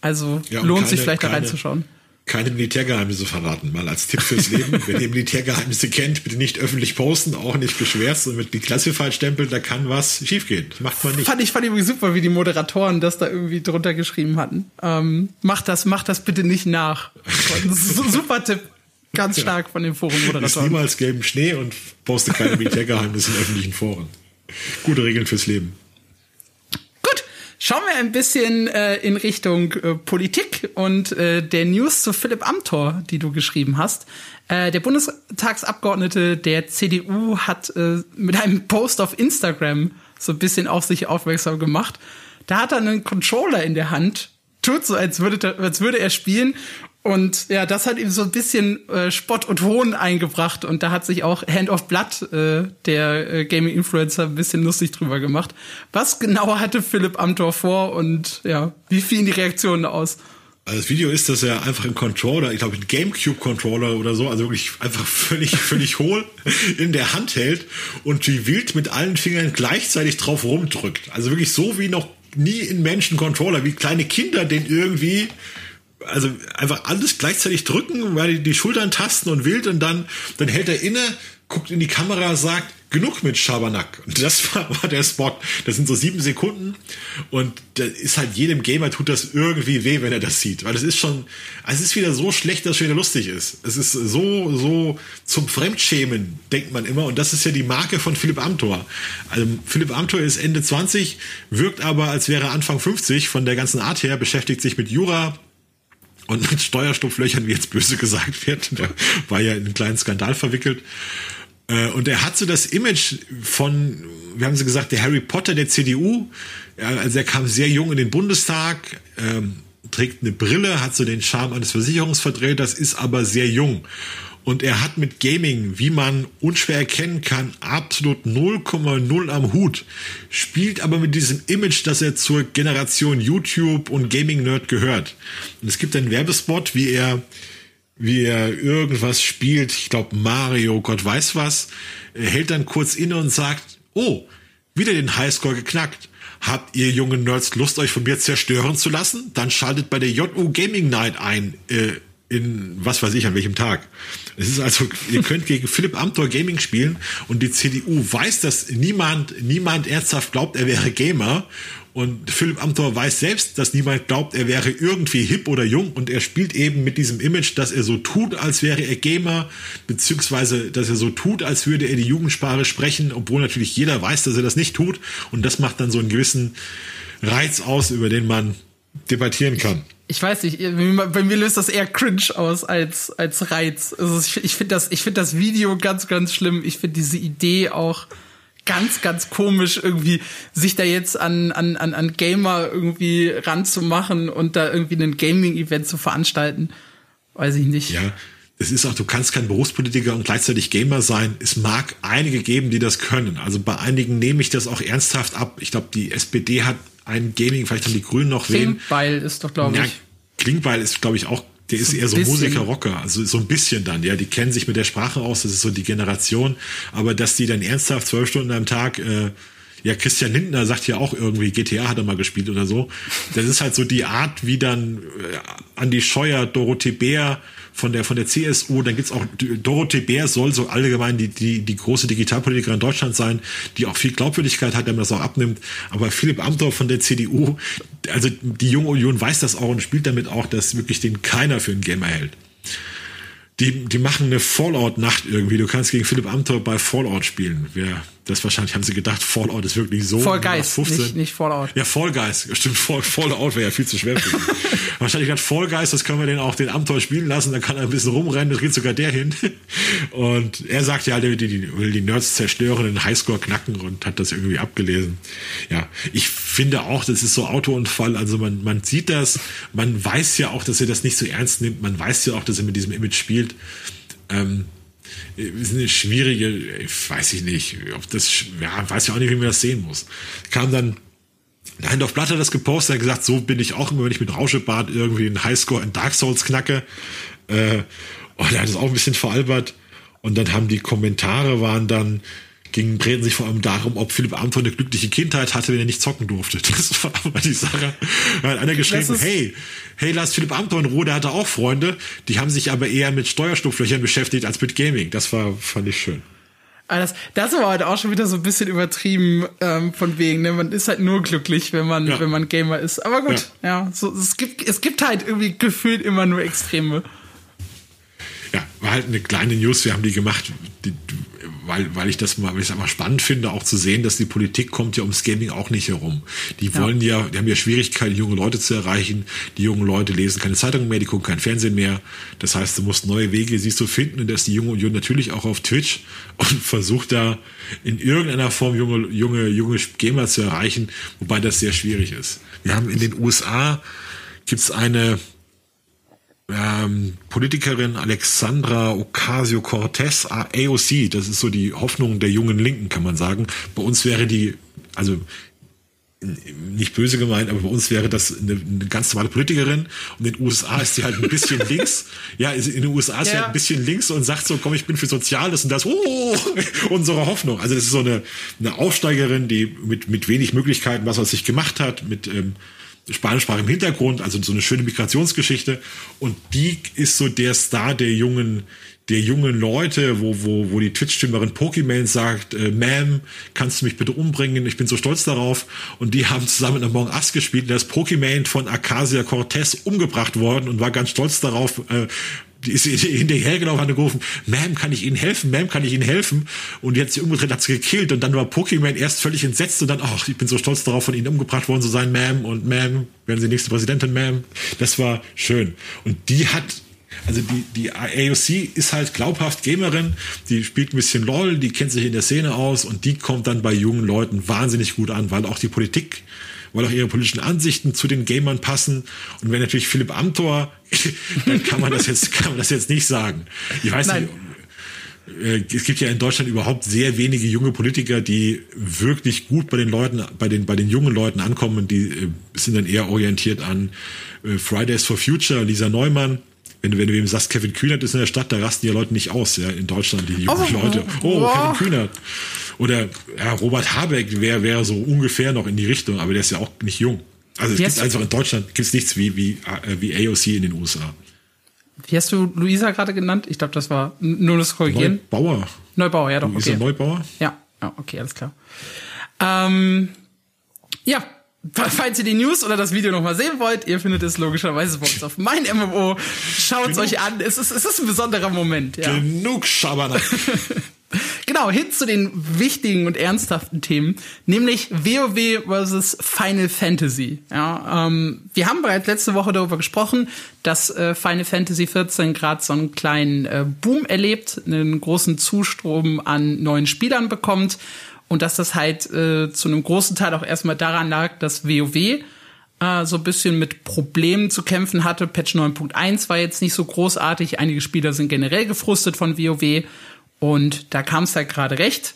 Also ja, lohnt keine, sich vielleicht keine, da reinzuschauen keine Militärgeheimnisse verraten. Mal als Tipp fürs Leben. Wenn ihr Militärgeheimnisse kennt, bitte nicht öffentlich posten, auch nicht beschwerst und mit Declassified stempeln, da kann was schiefgehen. Das macht man nicht. Fand ich, fand ich super, wie die Moderatoren das da irgendwie drunter geschrieben hatten. Ähm, macht das, macht das bitte nicht nach. super Tipp. Ganz stark von den Forenmoderatoren. Ist niemals gelben Schnee und poste keine Militärgeheimnisse in öffentlichen Foren. Gute Regeln fürs Leben. Schauen wir ein bisschen äh, in Richtung äh, Politik und äh, der News zu Philipp Amthor, die du geschrieben hast. Äh, der Bundestagsabgeordnete der CDU hat äh, mit einem Post auf Instagram so ein bisschen auf sich aufmerksam gemacht. Da hat er einen Controller in der Hand, tut so, als würde, als würde er spielen und ja, das hat ihm so ein bisschen äh, Spott und Hohn eingebracht und da hat sich auch Hand of Blood, äh, der äh, Gaming-Influencer, ein bisschen lustig drüber gemacht. Was genau hatte Philipp Amthor vor und ja, wie fielen die Reaktionen aus? Also das Video ist, dass er einfach einen Controller, ich glaube einen Gamecube-Controller oder so, also wirklich einfach völlig, völlig hohl in der Hand hält und wie wild mit allen Fingern gleichzeitig drauf rumdrückt. Also wirklich so wie noch nie in Menschen Controller, wie kleine Kinder den irgendwie also einfach alles gleichzeitig drücken, weil die, Schultern tasten und wild und dann, dann hält er inne, guckt in die Kamera, sagt, genug mit Schabernack. Und das war, war der Spot. Das sind so sieben Sekunden und da ist halt jedem Gamer tut das irgendwie weh, wenn er das sieht. Weil es ist schon, es ist wieder so schlecht, dass es wieder lustig ist. Es ist so, so zum Fremdschämen, denkt man immer. Und das ist ja die Marke von Philipp Amthor. Also Philipp Amthor ist Ende 20, wirkt aber, als wäre Anfang 50 von der ganzen Art her, beschäftigt sich mit Jura, und mit Steuerstupflöchern, wie jetzt böse gesagt wird. Der war ja in einen kleinen Skandal verwickelt. Äh, und er hat so das Image von, wir haben sie gesagt, der Harry Potter der CDU. Also er kam sehr jung in den Bundestag, ähm, trägt eine Brille, hat so den Charme eines Versicherungsvertreters, ist aber sehr jung. Und er hat mit Gaming, wie man unschwer erkennen kann, absolut 0,0 am Hut. Spielt aber mit diesem Image, dass er zur Generation YouTube und Gaming-Nerd gehört. Und es gibt einen Werbespot, wie er, wie er irgendwas spielt. Ich glaube Mario, Gott weiß was. Er hält dann kurz inne und sagt, oh, wieder den Highscore geknackt. Habt ihr jungen Nerds Lust, euch von mir zerstören zu lassen? Dann schaltet bei der JU Gaming Night ein. Äh, in was weiß ich an welchem Tag. Es ist also, ihr könnt gegen Philipp Amthor Gaming spielen und die CDU weiß, dass niemand, niemand ernsthaft glaubt, er wäre Gamer. Und Philipp Amthor weiß selbst, dass niemand glaubt, er wäre irgendwie hip oder jung und er spielt eben mit diesem Image, dass er so tut, als wäre er Gamer, beziehungsweise, dass er so tut, als würde er die Jugendsprache sprechen, obwohl natürlich jeder weiß, dass er das nicht tut. Und das macht dann so einen gewissen Reiz aus, über den man debattieren kann ich weiß nicht, bei mir löst das eher cringe aus als, als Reiz. Also ich, ich finde das, ich finde das Video ganz, ganz schlimm. Ich finde diese Idee auch ganz, ganz komisch, irgendwie sich da jetzt an, an, an, an Gamer irgendwie ranzumachen und da irgendwie ein Gaming-Event zu veranstalten. Weiß ich nicht. Ja. Es ist auch, du kannst kein Berufspolitiker und gleichzeitig Gamer sein. Es mag einige geben, die das können. Also bei einigen nehme ich das auch ernsthaft ab. Ich glaube, die SPD hat ein Gaming, vielleicht haben die Grünen noch wen. Klingbeil ist doch, glaube ich. Ja, Klingbeil ist, glaube ich, auch, der so ist eher so Musiker-Rocker, also so ein bisschen dann, ja, die kennen sich mit der Sprache aus, das ist so die Generation, aber dass die dann ernsthaft zwölf Stunden am Tag äh, ja, Christian Lindner sagt ja auch irgendwie, GTA hat er mal gespielt oder so. Das ist halt so die Art, wie dann äh, Andi Scheuer, Dorothee Bär, von der, von der CSU, dann gibt's auch, Dorothee Bär soll so allgemein die, die, die große Digitalpolitikerin in Deutschland sein, die auch viel Glaubwürdigkeit hat, wenn man das auch abnimmt. Aber Philipp Amthor von der CDU, also die Junge Union weiß das auch und spielt damit auch, dass wirklich den keiner für einen Gamer hält. Die, die machen eine Fallout-Nacht irgendwie. Du kannst gegen Philipp Amthor bei Fallout spielen. Wer, das wahrscheinlich haben sie gedacht, Fallout ist wirklich so. Fall Guys, nicht, nicht Fallout. Ja, Fall Guys. Stimmt, Fall, Fallout wäre ja viel zu schwer für ihn. wahrscheinlich gedacht, Fall Guys, das können wir den auch den Amtor spielen lassen, dann kann er ein bisschen rumrennen, das geht sogar der hin. Und er sagt ja, er will die, will die Nerds zerstören, den Highscore knacken und hat das irgendwie abgelesen. Ja, ich finde auch, das ist so Autounfall, also man, man sieht das, man weiß ja auch, dass er das nicht so ernst nimmt, man weiß ja auch, dass er mit diesem Image spielt. Ähm, ist eine schwierige, weiß ich nicht, ob das, ja, weiß ja auch nicht, wie man das sehen muss. Kam dann Hand auf Blatt hat das gepostet, hat gesagt, so bin ich auch immer, wenn ich mit Rauschebart irgendwie einen Highscore in Dark Souls knacke. Äh, und er hat es auch ein bisschen veralbert. Und dann haben die Kommentare waren dann, ging, drehten sich vor allem darum, ob Philipp Amthor eine glückliche Kindheit hatte, wenn er nicht zocken durfte. Das war aber die Sache. Da hat einer geschrieben, hey, hey, lass Philipp Amthor in Ruhe, der hatte auch Freunde, die haben sich aber eher mit Steuerstuflöchern beschäftigt als mit Gaming. Das war, fand ich schön. Ah, das, das war halt auch schon wieder so ein bisschen übertrieben ähm, von wegen. Ne? Man ist halt nur glücklich, wenn man, ja. wenn man Gamer ist. Aber gut, ja. ja, so, es gibt, es gibt halt irgendwie gefühlt immer nur Extreme. Ja, war halt eine kleine News. Wir haben die gemacht, die, weil, weil ich das mal, weil ich es einfach spannend finde, auch zu sehen, dass die Politik kommt ja ums Gaming auch nicht herum. Die wollen ja, die haben ja Schwierigkeiten, junge Leute zu erreichen. Die jungen Leute lesen keine Zeitungen mehr, die gucken kein Fernsehen mehr. Das heißt, du musst neue Wege, siehst du, finden, und dass die junge Union natürlich auch auf Twitch und versucht da in irgendeiner Form junge, junge, junge Gamer zu erreichen, wobei das sehr schwierig ist. Wir haben in den USA gibt's eine ähm, Politikerin Alexandra Ocasio-Cortez, AOC, das ist so die Hoffnung der jungen Linken, kann man sagen. Bei uns wäre die, also nicht böse gemeint, aber bei uns wäre das eine, eine ganz normale Politikerin und in den USA ist sie halt ein bisschen links. Ja, in den USA ist ja. sie halt ein bisschen links und sagt so, komm, ich bin für Soziales und das, oh, unsere Hoffnung. Also das ist so eine, eine Aufsteigerin, die mit, mit wenig Möglichkeiten was aus sich gemacht hat, mit ähm, spanischsprachigem Hintergrund, also so eine schöne Migrationsgeschichte. Und die ist so der Star der jungen, der jungen Leute, wo, wo, wo die Twitch-Streamerin Pokimane sagt, äh, Ma'am, kannst du mich bitte umbringen? Ich bin so stolz darauf. Und die haben zusammen Among Us gespielt. Und da ist Pokimane von Acacia Cortez umgebracht worden und war ganz stolz darauf, äh, die ist hinterhergelaufen, hat gerufen, Ma'am, kann ich Ihnen helfen? Ma'am, kann ich Ihnen helfen? Und jetzt sie umgedreht, hat sie gekillt und dann war Pokémon erst völlig entsetzt und dann, ach, ich bin so stolz darauf, von Ihnen umgebracht worden zu sein, Ma'am und Ma'am, werden Sie nächste Präsidentin, Ma'am. Das war schön. Und die hat also die, die AOC ist halt glaubhaft Gamerin, die spielt ein bisschen LOL, die kennt sich in der Szene aus und die kommt dann bei jungen Leuten wahnsinnig gut an, weil auch die Politik weil auch ihre politischen Ansichten zu den Gamern passen. Und wenn natürlich Philipp Amthor, dann kann man das jetzt, kann man das jetzt nicht sagen. Ich weiß Nein. nicht. Äh, es gibt ja in Deutschland überhaupt sehr wenige junge Politiker, die wirklich gut bei den Leuten, bei den, bei den jungen Leuten ankommen. Die äh, sind dann eher orientiert an äh, Fridays for Future, Lisa Neumann, wenn du, wenn du ihm sagst, Kevin Kühnert ist in der Stadt, da rasten die Leute nicht aus, ja, in Deutschland, die jungen oh, Leute. Oh, oh, Kevin Kühnert. Oder ja, Robert Habeck wäre wär so ungefähr noch in die Richtung, aber der ist ja auch nicht jung. Also es wie gibt einfach in Deutschland gibt's nichts wie, wie, äh, wie AOC in den USA. Wie hast du Luisa gerade genannt? Ich glaube, das war nur das Korrigieren. Neubauer. Neubauer, ja doch. Luisa okay. Neubauer? Ja, ja, okay, alles klar. Ähm, ja, Falls ihr die News oder das Video nochmal sehen wollt, ihr findet es logischerweise bei uns auf mein MMO. Schaut es euch an. Es ist, es ist ein besonderer Moment. Ja. Genug Schabernack. genau, hin zu den wichtigen und ernsthaften Themen, nämlich WoW versus Final Fantasy. Ja, ähm, wir haben bereits letzte Woche darüber gesprochen, dass äh, Final Fantasy 14 gerade so einen kleinen äh, Boom erlebt, einen großen Zustrom an neuen Spielern bekommt und dass das halt äh, zu einem großen Teil auch erstmal daran lag, dass WoW äh, so ein bisschen mit Problemen zu kämpfen hatte. Patch 9.1 war jetzt nicht so großartig. Einige Spieler sind generell gefrustet von WoW. Und da kam es halt gerade recht,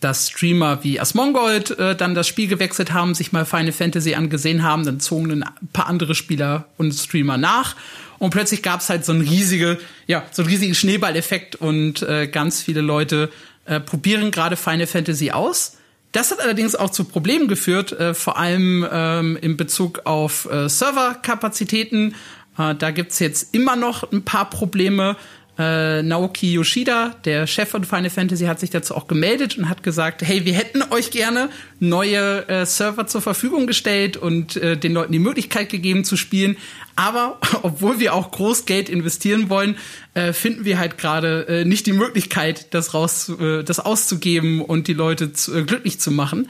dass Streamer wie Asmongold äh, dann das Spiel gewechselt haben, sich mal Final Fantasy angesehen haben, dann zogen ein paar andere Spieler und Streamer nach. Und plötzlich gab es halt so einen riesige, ja, so einen riesigen Schneeballeffekt und äh, ganz viele Leute äh, probieren gerade Final Fantasy aus. Das hat allerdings auch zu Problemen geführt, äh, vor allem ähm, in Bezug auf äh, Serverkapazitäten. Äh, da gibt's jetzt immer noch ein paar Probleme. Äh, Naoki Yoshida, der Chef von Final Fantasy, hat sich dazu auch gemeldet und hat gesagt, hey, wir hätten euch gerne neue äh, Server zur Verfügung gestellt und äh, den Leuten die Möglichkeit gegeben zu spielen. Aber obwohl wir auch groß Geld investieren wollen, äh, finden wir halt gerade äh, nicht die Möglichkeit, das raus, äh, das auszugeben und die Leute zu, äh, glücklich zu machen.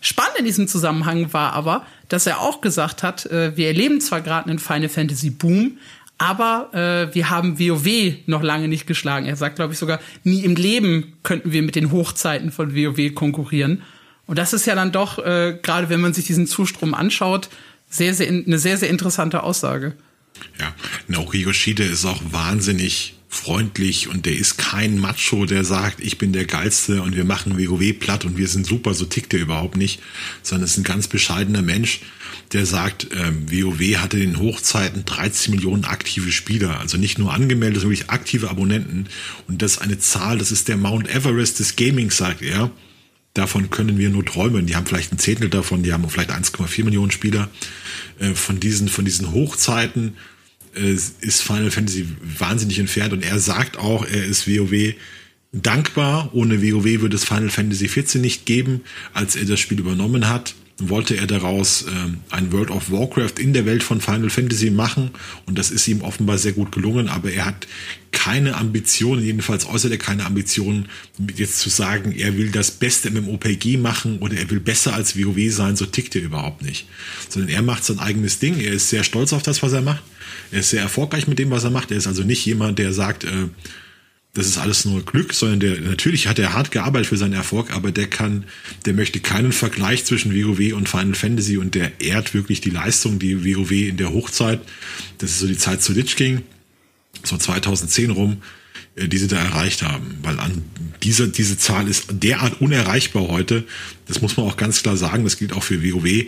Spannend in diesem Zusammenhang war aber, dass er auch gesagt hat, äh, wir erleben zwar gerade einen Final Fantasy Boom, aber äh, wir haben WoW noch lange nicht geschlagen. Er sagt, glaube ich, sogar, nie im Leben könnten wir mit den Hochzeiten von WoW konkurrieren. Und das ist ja dann doch, äh, gerade wenn man sich diesen Zustrom anschaut, sehr, sehr, eine sehr, sehr interessante Aussage. Ja, Naoki Yoshida ist auch wahnsinnig freundlich und der ist kein Macho, der sagt, ich bin der Geilste und wir machen WoW platt und wir sind super, so tickt er überhaupt nicht, sondern es ist ein ganz bescheidener Mensch, der sagt, ähm, WoW hatte in den Hochzeiten 13 Millionen aktive Spieler, also nicht nur angemeldet, sondern wirklich aktive Abonnenten und das ist eine Zahl, das ist der Mount Everest des Gamings, sagt er. Davon können wir nur träumen. Die haben vielleicht ein Zehntel davon, die haben vielleicht 1,4 Millionen Spieler. Äh, von diesen, von diesen Hochzeiten äh, ist Final Fantasy wahnsinnig entfernt und er sagt auch, er ist WoW dankbar. Ohne WoW würde es Final Fantasy 14 nicht geben, als er das Spiel übernommen hat wollte er daraus äh, ein World of Warcraft in der Welt von Final Fantasy machen und das ist ihm offenbar sehr gut gelungen, aber er hat keine Ambitionen, jedenfalls äußert er keine Ambitionen, jetzt zu sagen, er will das beste MMOPG machen oder er will besser als WoW sein, so tickt er überhaupt nicht. Sondern er macht sein eigenes Ding, er ist sehr stolz auf das, was er macht, er ist sehr erfolgreich mit dem, was er macht, er ist also nicht jemand, der sagt, äh, das ist alles nur Glück, sondern der, natürlich hat er hart gearbeitet für seinen Erfolg, aber der kann, der möchte keinen Vergleich zwischen WoW und Final Fantasy und der ehrt wirklich die Leistung, die WoW in der Hochzeit, das ist so die Zeit zu Lich King, so 2010 rum, äh, die sie da erreicht haben, weil an dieser, diese Zahl ist derart unerreichbar heute. Das muss man auch ganz klar sagen. Das gilt auch für WoW. Äh,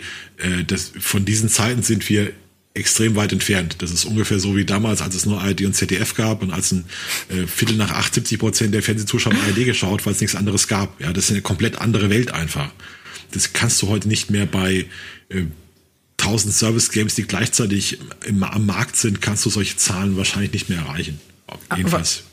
das, von diesen Zeiten sind wir extrem weit entfernt. Das ist ungefähr so wie damals, als es nur ARD und ZDF gab und als ein äh, Viertel nach 78 Prozent der Fernsehzuschauer ARD geschaut, weil es nichts anderes gab. Ja, das ist eine komplett andere Welt einfach. Das kannst du heute nicht mehr bei äh, 1000 Service Games, die gleichzeitig im, am Markt sind, kannst du solche Zahlen wahrscheinlich nicht mehr erreichen. Jedenfalls.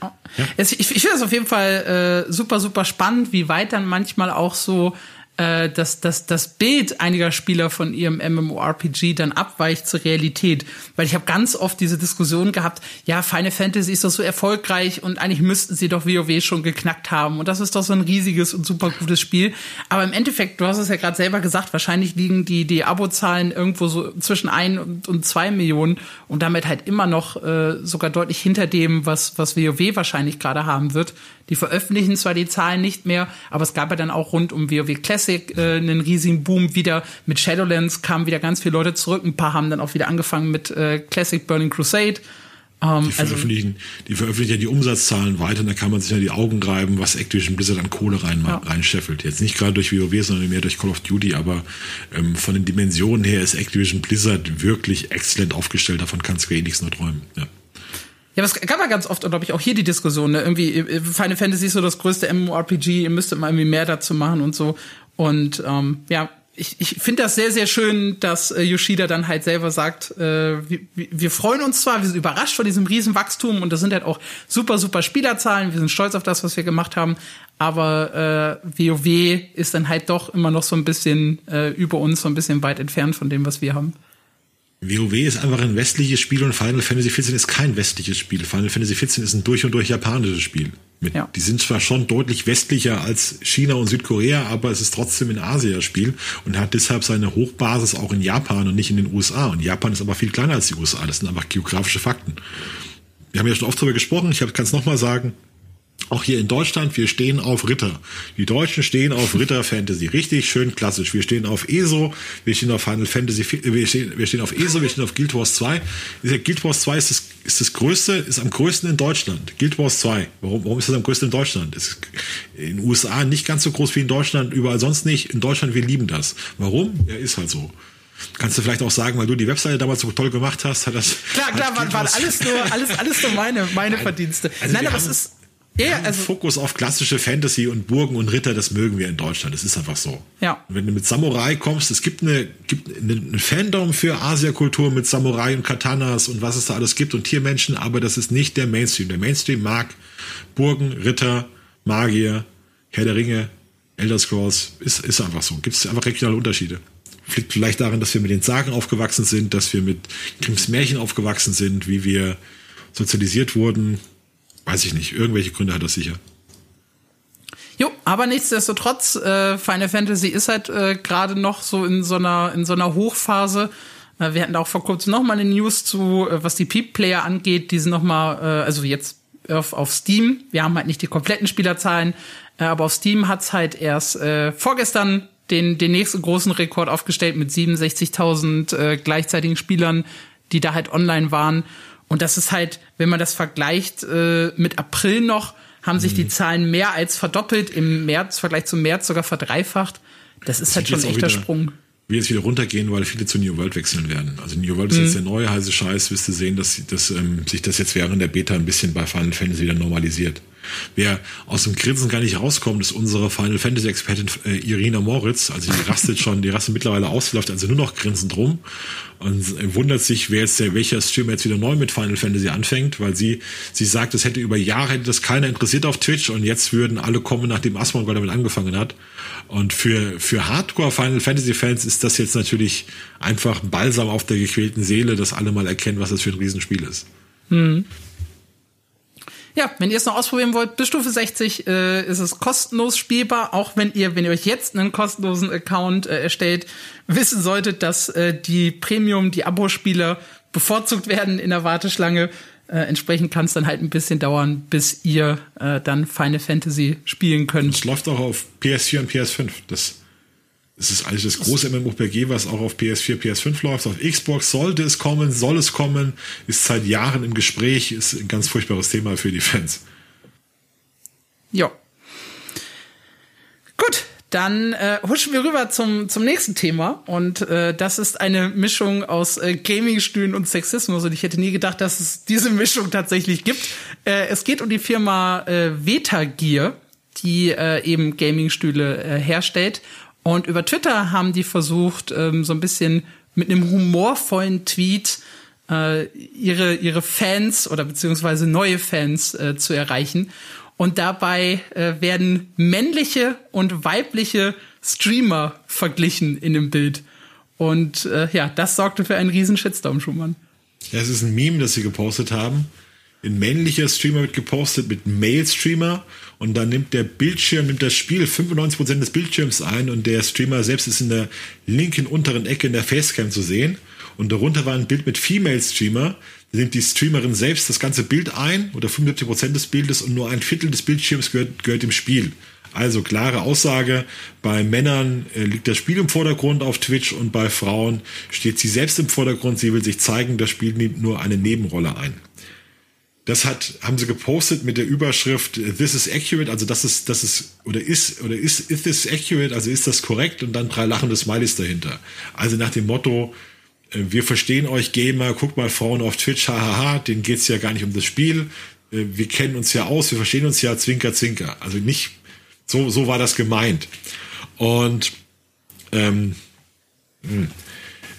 Ja. Ich, ich finde es auf jeden Fall äh, super, super spannend, wie weit dann manchmal auch so äh, dass, dass das Bild einiger Spieler von ihrem MMORPG dann abweicht zur Realität. Weil ich habe ganz oft diese Diskussion gehabt, ja, Final Fantasy ist doch so erfolgreich und eigentlich müssten sie doch WoW schon geknackt haben. Und das ist doch so ein riesiges und super gutes Spiel. Aber im Endeffekt, du hast es ja gerade selber gesagt, wahrscheinlich liegen die, die Abozahlen irgendwo so zwischen ein und, und zwei Millionen und damit halt immer noch äh, sogar deutlich hinter dem, was, was WoW wahrscheinlich gerade haben wird. Die veröffentlichen zwar die Zahlen nicht mehr, aber es gab ja dann auch rund um WoW Classic äh, einen riesigen Boom wieder. Mit Shadowlands kamen wieder ganz viele Leute zurück. Ein paar haben dann auch wieder angefangen mit äh, Classic Burning Crusade. Ähm, die, also veröffentlichen, also, die veröffentlichen ja die Umsatzzahlen weiter, da kann man sich ja die Augen reiben, was Activision Blizzard an Kohle rein, ja. reinscheffelt. Jetzt nicht gerade durch WoW, sondern mehr durch Call of Duty, aber ähm, von den Dimensionen her ist Activision Blizzard wirklich exzellent aufgestellt, davon kann Square Enix nur träumen. Ja. Ja, das kann man ganz oft, glaube ich, auch hier die Diskussion, ne? Irgendwie, äh, Final Fantasy ist so das größte MMORPG, ihr müsstet mal irgendwie mehr dazu machen und so. Und ähm, ja, ich, ich finde das sehr, sehr schön, dass äh, Yoshida dann halt selber sagt, äh, wir, wir freuen uns zwar, wir sind überrascht von diesem riesen Wachstum und das sind halt auch super, super Spielerzahlen, wir sind stolz auf das, was wir gemacht haben, aber äh, WoW ist dann halt doch immer noch so ein bisschen äh, über uns, so ein bisschen weit entfernt von dem, was wir haben. WoW ist einfach ein westliches Spiel und Final Fantasy XIV ist kein westliches Spiel. Final Fantasy XIV ist ein durch und durch japanisches Spiel. Mit, ja. Die sind zwar schon deutlich westlicher als China und Südkorea, aber es ist trotzdem ein Asia-Spiel und hat deshalb seine Hochbasis auch in Japan und nicht in den USA. Und Japan ist aber viel kleiner als die USA. Das sind einfach geografische Fakten. Wir haben ja schon oft darüber gesprochen. Ich kann es nochmal sagen. Auch hier in Deutschland, wir stehen auf Ritter. Die Deutschen stehen auf Ritter Fantasy. Richtig schön klassisch. Wir stehen auf ESO, wir stehen auf Final Fantasy, wir stehen, wir stehen auf ESO, wir stehen auf Guild Wars 2. Guild Wars 2 ist das, ist das größte, ist am größten in Deutschland. Guild Wars 2. Warum, warum ist das am größten in Deutschland? Ist in den USA nicht ganz so groß wie in Deutschland, überall sonst nicht. In Deutschland, wir lieben das. Warum? Ja, ist halt so. Kannst du vielleicht auch sagen, weil du die Webseite damals so toll gemacht hast, hat das. Klar, klar, waren, waren alles nur, alles, alles nur meine, meine Verdienste. Also Nein, aber es ist, ja, also Fokus auf klassische Fantasy und Burgen und Ritter, das mögen wir in Deutschland. Das ist einfach so. Ja. Und wenn du mit Samurai kommst, es gibt eine, gibt eine Fandom für Asiakultur mit Samurai und Katanas und was es da alles gibt und Tiermenschen, aber das ist nicht der Mainstream. Der Mainstream mag Burgen, Ritter, Magier, Herr der Ringe, Elder Scrolls. Ist, ist einfach so. Gibt es einfach regionale Unterschiede. Liegt vielleicht darin, dass wir mit den Sagen aufgewachsen sind, dass wir mit Grimms Märchen aufgewachsen sind, wie wir sozialisiert wurden, Weiß ich nicht. Irgendwelche Gründe hat das sicher. Jo, aber nichtsdestotrotz, äh, Final Fantasy ist halt äh, gerade noch so in so einer in so einer Hochphase. Äh, wir hatten da auch vor kurzem noch mal eine News zu, äh, was die Peep-Player angeht. Die sind noch mal, äh, also jetzt auf, auf Steam. Wir haben halt nicht die kompletten Spielerzahlen, äh, aber auf Steam hat's halt erst äh, vorgestern den den nächsten großen Rekord aufgestellt mit 67.000 äh, gleichzeitigen Spielern, die da halt online waren. Und das ist halt, wenn man das vergleicht äh, mit April noch, haben sich die Zahlen mehr als verdoppelt, im März, Vergleich zum März sogar verdreifacht. Das ist halt schon ein echter Sprung wir jetzt wieder runtergehen, weil viele zu New World wechseln werden. Also New World ist mhm. jetzt der neue heiße Scheiß, wirst du sehen, dass, dass ähm, sich das jetzt während der Beta ein bisschen bei Final Fantasy wieder normalisiert. Wer aus dem Grinsen gar nicht rauskommt, ist unsere Final Fantasy Expertin äh, Irina Moritz. Also die rastet schon, die rastet mittlerweile aus, läuft also nur noch grinsend rum und wundert sich, wer jetzt der, welcher Streamer jetzt wieder neu mit Final Fantasy anfängt, weil sie, sie sagt, es hätte über Jahre hätte das keiner interessiert auf Twitch und jetzt würden alle kommen, nachdem Asmongold damit angefangen hat. Und für, für Hardcore Final Fantasy Fans ist das jetzt natürlich einfach ein Balsam auf der gequälten Seele, dass alle mal erkennen, was das für ein Riesenspiel ist. Hm. Ja, wenn ihr es noch ausprobieren wollt, bis Stufe 60 äh, ist es kostenlos spielbar, auch wenn ihr, wenn ihr euch jetzt einen kostenlosen Account äh, erstellt, wissen solltet, dass äh, die Premium, die Abo-Spieler bevorzugt werden in der Warteschlange. Äh, entsprechend kann es dann halt ein bisschen dauern, bis ihr äh, dann Final Fantasy spielen könnt. Es läuft auch auf PS4 und PS5. Das es ist eigentlich das große MMORPG, was auch auf PS4, PS5 läuft. Auf Xbox sollte es kommen, soll es kommen, ist seit Jahren im Gespräch, ist ein ganz furchtbares Thema für die Fans. Ja. Gut, dann äh, huschen wir rüber zum, zum nächsten Thema. Und äh, das ist eine Mischung aus äh, Gaming-Stühlen und Sexismus. Und ich hätte nie gedacht, dass es diese Mischung tatsächlich gibt. Äh, es geht um die Firma äh, Vetagear, die äh, eben Gaming-Stühle äh, herstellt. Und über Twitter haben die versucht, ähm, so ein bisschen mit einem humorvollen Tweet äh, ihre, ihre Fans oder beziehungsweise neue Fans äh, zu erreichen. Und dabei äh, werden männliche und weibliche Streamer verglichen in dem Bild. Und äh, ja, das sorgte für einen riesen Shitstorm, Schumann. Ja, es ist ein Meme, das sie gepostet haben. Ein männlicher Streamer wird gepostet mit Male-Streamer und dann nimmt der Bildschirm, nimmt das Spiel 95% des Bildschirms ein und der Streamer selbst ist in der linken unteren Ecke in der Facecam zu sehen. Und darunter war ein Bild mit Female Streamer. Da nimmt die Streamerin selbst das ganze Bild ein oder 75% des Bildes und nur ein Viertel des Bildschirms gehört, gehört dem Spiel. Also klare Aussage, bei Männern äh, liegt das Spiel im Vordergrund auf Twitch und bei Frauen steht sie selbst im Vordergrund. Sie will sich zeigen, das Spiel nimmt nur eine Nebenrolle ein. Das hat, haben sie gepostet mit der Überschrift This is accurate, also das ist, das ist, oder ist, oder ist, is this accurate, also ist das korrekt und dann drei lachende Smileys dahinter. Also nach dem Motto, äh, wir verstehen euch Gamer, guckt mal Frauen auf Twitch, hahaha, denen geht's ja gar nicht um das Spiel. Äh, wir kennen uns ja aus, wir verstehen uns ja, zwinker, zwinker. Also nicht, so, so war das gemeint. Und ähm, hm,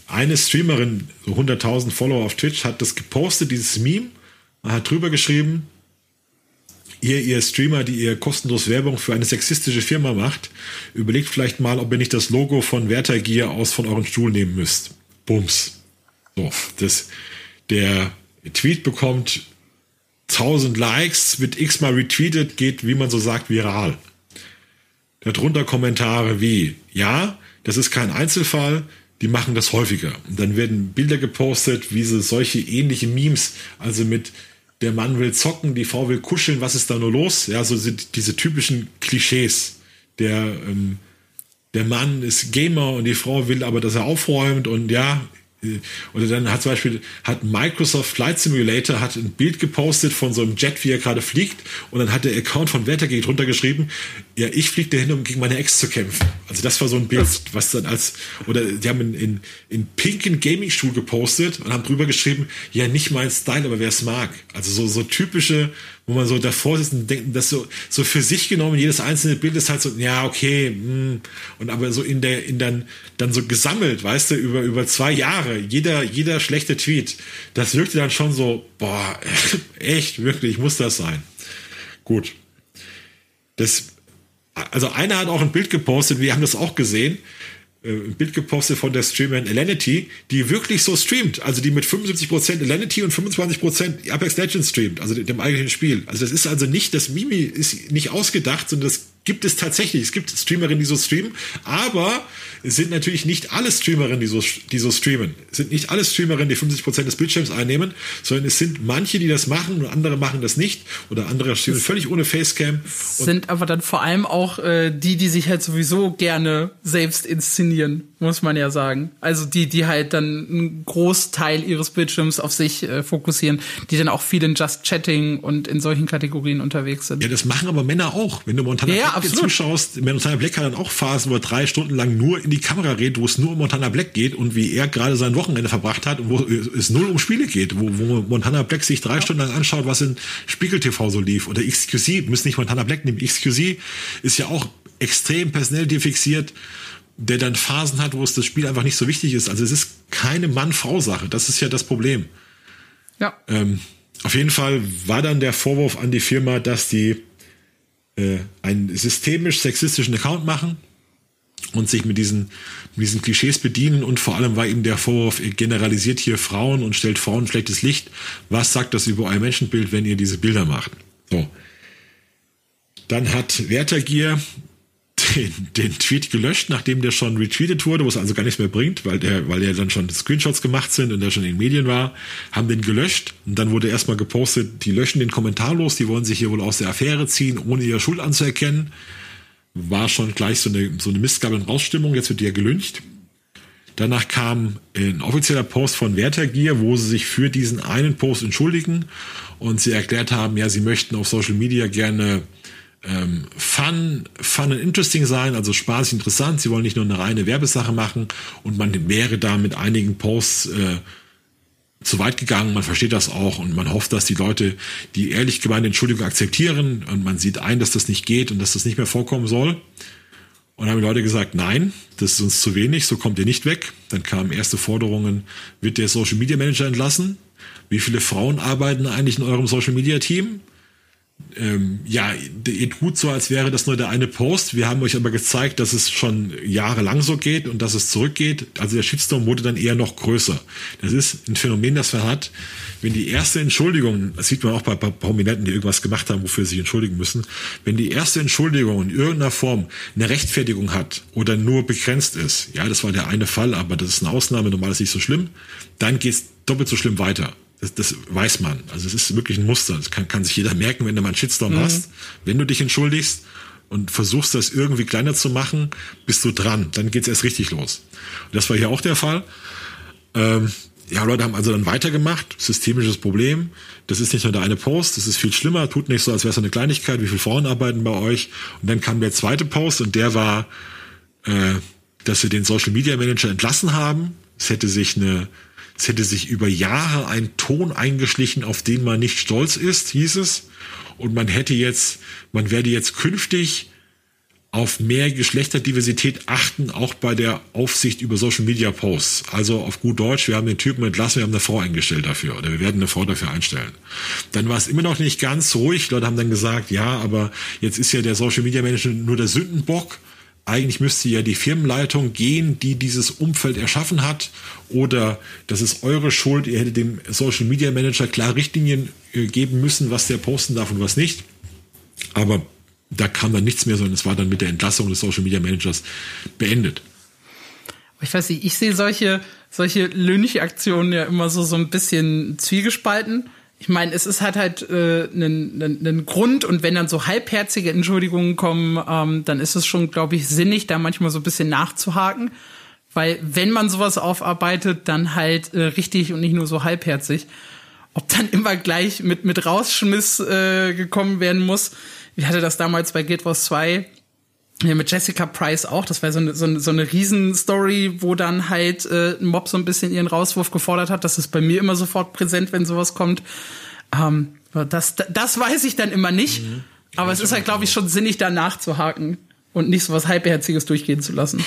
eine Streamerin, so 100.000 Follower auf Twitch, hat das gepostet, dieses Meme, hat drüber geschrieben, ihr, ihr Streamer, die ihr kostenlos Werbung für eine sexistische Firma macht, überlegt vielleicht mal, ob ihr nicht das Logo von Werther Gier aus von euren Stuhl nehmen müsst. Bums. So, das, der Tweet bekommt 1000 Likes, wird x-mal retweetet, geht, wie man so sagt, viral. Darunter Kommentare wie, ja, das ist kein Einzelfall, die machen das häufiger. Und dann werden Bilder gepostet, wie sie solche ähnliche Memes, also mit der Mann will zocken, die Frau will kuscheln, was ist da nur los? Ja, so sind diese typischen Klischees. Der, ähm, der Mann ist Gamer und die Frau will aber, dass er aufräumt und ja, oder dann hat zum Beispiel hat Microsoft Flight Simulator hat ein Bild gepostet von so einem Jet, wie er gerade fliegt, und dann hat der Account von Wettergate drunter geschrieben, ja, ich fliege dahin, um gegen meine Ex zu kämpfen. Also das war so ein Bild, was dann als, oder die haben in, in, in pinken Gaming-Stuhl gepostet und haben drüber geschrieben, ja, nicht mein Style, aber wer es mag. Also so, so typische wo man so davor sitzt und denkt, das so, so für sich genommen, jedes einzelne Bild ist halt so, ja, okay, mh. Hm. und aber so in der, in dann, dann so gesammelt, weißt du, über, über zwei Jahre, jeder, jeder schlechte Tweet, das wirkte dann schon so, boah, echt, wirklich, muss das sein. Gut. Das, also einer hat auch ein Bild gepostet, wir haben das auch gesehen, ein Bild gepostet von der Streamerin Elenity, die wirklich so streamt. Also die mit 75% Elenity und 25% Apex Legends streamt, also dem eigentlichen Spiel. Also das ist also nicht, das Mimi ist nicht ausgedacht, sondern das gibt es tatsächlich. Es gibt Streamerinnen, die so streamen, aber es sind natürlich nicht alle Streamerinnen, die so, die so streamen. Es sind nicht alle Streamerinnen, die 50% des Bildschirms einnehmen, sondern es sind manche, die das machen und andere machen das nicht. Oder andere streamen völlig ohne Facecam. Sind aber dann vor allem auch äh, die, die sich halt sowieso gerne selbst inszenieren, muss man ja sagen. Also die, die halt dann einen Großteil ihres Bildschirms auf sich äh, fokussieren, die dann auch viel in Just Chatting und in solchen Kategorien unterwegs sind. Ja, das machen aber Männer auch. Wenn du Montana Ja, Black absolut. zuschaust, Montana Black hat dann auch Phasen, wo er drei Stunden lang nur in die Kamera redet, wo es nur um Montana Black geht und wie er gerade sein Wochenende verbracht hat und wo es null um Spiele geht, wo, wo Montana Black sich drei Stunden lang anschaut, was in Spiegel TV so lief. Oder XQC, müssen nicht Montana Black nehmen. XQC ist ja auch extrem personell defixiert, der dann Phasen hat, wo es das Spiel einfach nicht so wichtig ist. Also es ist keine Mann-Frau-Sache. Das ist ja das Problem. Ja. Ähm, auf jeden Fall war dann der Vorwurf an die Firma, dass die äh, einen systemisch sexistischen Account machen und sich mit diesen, mit diesen Klischees bedienen und vor allem war eben der Vorwurf, ihr generalisiert hier Frauen und stellt Frauen schlechtes Licht. Was sagt das über euer Menschenbild, wenn ihr diese Bilder macht? So. Dann hat Werthergier den, den Tweet gelöscht, nachdem der schon retweetet wurde, wo es also gar nichts mehr bringt, weil der, weil ja dann schon Screenshots gemacht sind und der schon in den Medien war, haben den gelöscht und dann wurde erstmal gepostet, die löschen den Kommentar los, die wollen sich hier wohl aus der Affäre ziehen, ohne ihre Schuld anzuerkennen. War schon gleich so eine, so eine Mistgabel und Rausstimmung, jetzt wird die ja gelüncht. Danach kam ein offizieller Post von Werthergier, wo sie sich für diesen einen Post entschuldigen und sie erklärt haben, ja, sie möchten auf Social Media gerne ähm, fun, fun and interesting sein, also spaßig interessant. Sie wollen nicht nur eine reine Werbesache machen und man wäre da mit einigen Posts äh, zu weit gegangen. Man versteht das auch und man hofft, dass die Leute die ehrlich gemeinte Entschuldigung akzeptieren und man sieht ein, dass das nicht geht und dass das nicht mehr vorkommen soll. Und haben die Leute gesagt, nein, das ist uns zu wenig, so kommt ihr nicht weg. Dann kamen erste Forderungen, wird der Social Media Manager entlassen? Wie viele Frauen arbeiten eigentlich in eurem Social Media Team? Ähm, ja, ihr tut so, als wäre das nur der eine Post. Wir haben euch aber gezeigt, dass es schon jahrelang so geht und dass es zurückgeht. Also der Shitstorm wurde dann eher noch größer. Das ist ein Phänomen, das man hat. Wenn die erste Entschuldigung, das sieht man auch bei, bei Prominenten, die irgendwas gemacht haben, wofür sie sich entschuldigen müssen, wenn die erste Entschuldigung in irgendeiner Form eine Rechtfertigung hat oder nur begrenzt ist, ja, das war der eine Fall, aber das ist eine Ausnahme, normal ist nicht so schlimm, dann geht's doppelt so schlimm weiter. Das, das weiß man. Also es ist wirklich ein Muster. Das kann, kann sich jeder merken, wenn du mal einen Shitstorm hast. Wenn du dich entschuldigst und versuchst, das irgendwie kleiner zu machen, bist du dran. Dann geht's erst richtig los. Und das war hier auch der Fall. Ähm, ja, Leute haben also dann weitergemacht. Systemisches Problem. Das ist nicht nur der eine Post, das ist viel schlimmer. Tut nicht so, als wäre es eine Kleinigkeit. Wie viele Frauen arbeiten bei euch? Und dann kam der zweite Post und der war, äh, dass wir den Social Media Manager entlassen haben. Es hätte sich eine es hätte sich über Jahre ein Ton eingeschlichen, auf den man nicht stolz ist, hieß es. Und man hätte jetzt, man werde jetzt künftig auf mehr Geschlechterdiversität achten, auch bei der Aufsicht über Social Media Posts. Also auf gut Deutsch, wir haben den Typen entlassen, wir haben eine Frau eingestellt dafür oder wir werden eine Frau dafür einstellen. Dann war es immer noch nicht ganz ruhig. Leute haben dann gesagt, ja, aber jetzt ist ja der Social Media Manager nur der Sündenbock eigentlich müsste ja die Firmenleitung gehen, die dieses Umfeld erschaffen hat. Oder das ist eure Schuld, ihr hättet dem Social Media Manager klar Richtlinien äh, geben müssen, was der posten darf und was nicht. Aber da kam dann nichts mehr, sondern es war dann mit der Entlassung des Social Media Managers beendet. Ich weiß nicht, ich sehe solche, solche Lynchaktionen ja immer so, so ein bisschen zwiegespalten. Ich meine, es ist halt halt äh, ein, Grund und wenn dann so halbherzige Entschuldigungen kommen, ähm, dann ist es schon, glaube ich, sinnig, da manchmal so ein bisschen nachzuhaken. Weil wenn man sowas aufarbeitet, dann halt äh, richtig und nicht nur so halbherzig. Ob dann immer gleich mit, mit Rausschmiss äh, gekommen werden muss. Ich hatte das damals bei Guild Wars 2 ja, mit Jessica Price auch. Das war so eine, so eine, so eine Riesenstory, wo dann halt äh, ein Mob so ein bisschen ihren Rauswurf gefordert hat. Das ist bei mir immer sofort präsent, wenn sowas kommt. Ähm, das, das weiß ich dann immer nicht. Mhm. Aber es ist halt, glaube ich, schon sinnig, da nachzuhaken und nicht so was Halbherziges durchgehen zu lassen.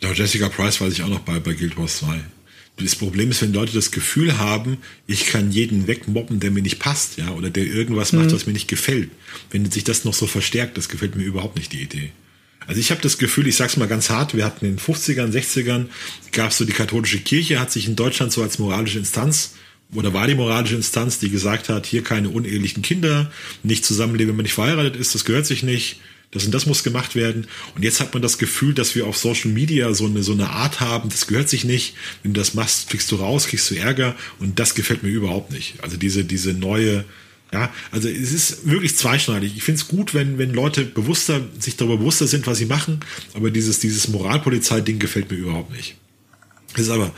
Ja, Jessica Price weiß ich auch noch bei, bei Guild Wars 2. Das Problem ist, wenn Leute das Gefühl haben, ich kann jeden wegmobben, der mir nicht passt, ja, oder der irgendwas macht, mhm. was mir nicht gefällt. Wenn sich das noch so verstärkt, das gefällt mir überhaupt nicht die Idee. Also ich habe das Gefühl, ich sag's mal ganz hart, wir hatten in den 50ern, 60ern, gab es so die katholische Kirche, hat sich in Deutschland so als moralische Instanz oder war die moralische Instanz, die gesagt hat, hier keine unehelichen Kinder, nicht zusammenleben, wenn man nicht verheiratet ist, das gehört sich nicht, das und das muss gemacht werden. Und jetzt hat man das Gefühl, dass wir auf Social Media so eine, so eine Art haben, das gehört sich nicht. Wenn du das machst, fliegst du raus, kriegst du Ärger. Und das gefällt mir überhaupt nicht. Also diese, diese neue, ja, also es ist wirklich zweischneidig. Ich finde es gut, wenn, wenn Leute bewusster, sich darüber bewusster sind, was sie machen. Aber dieses, dieses Moralpolizei-Ding gefällt mir überhaupt nicht. Das ist aber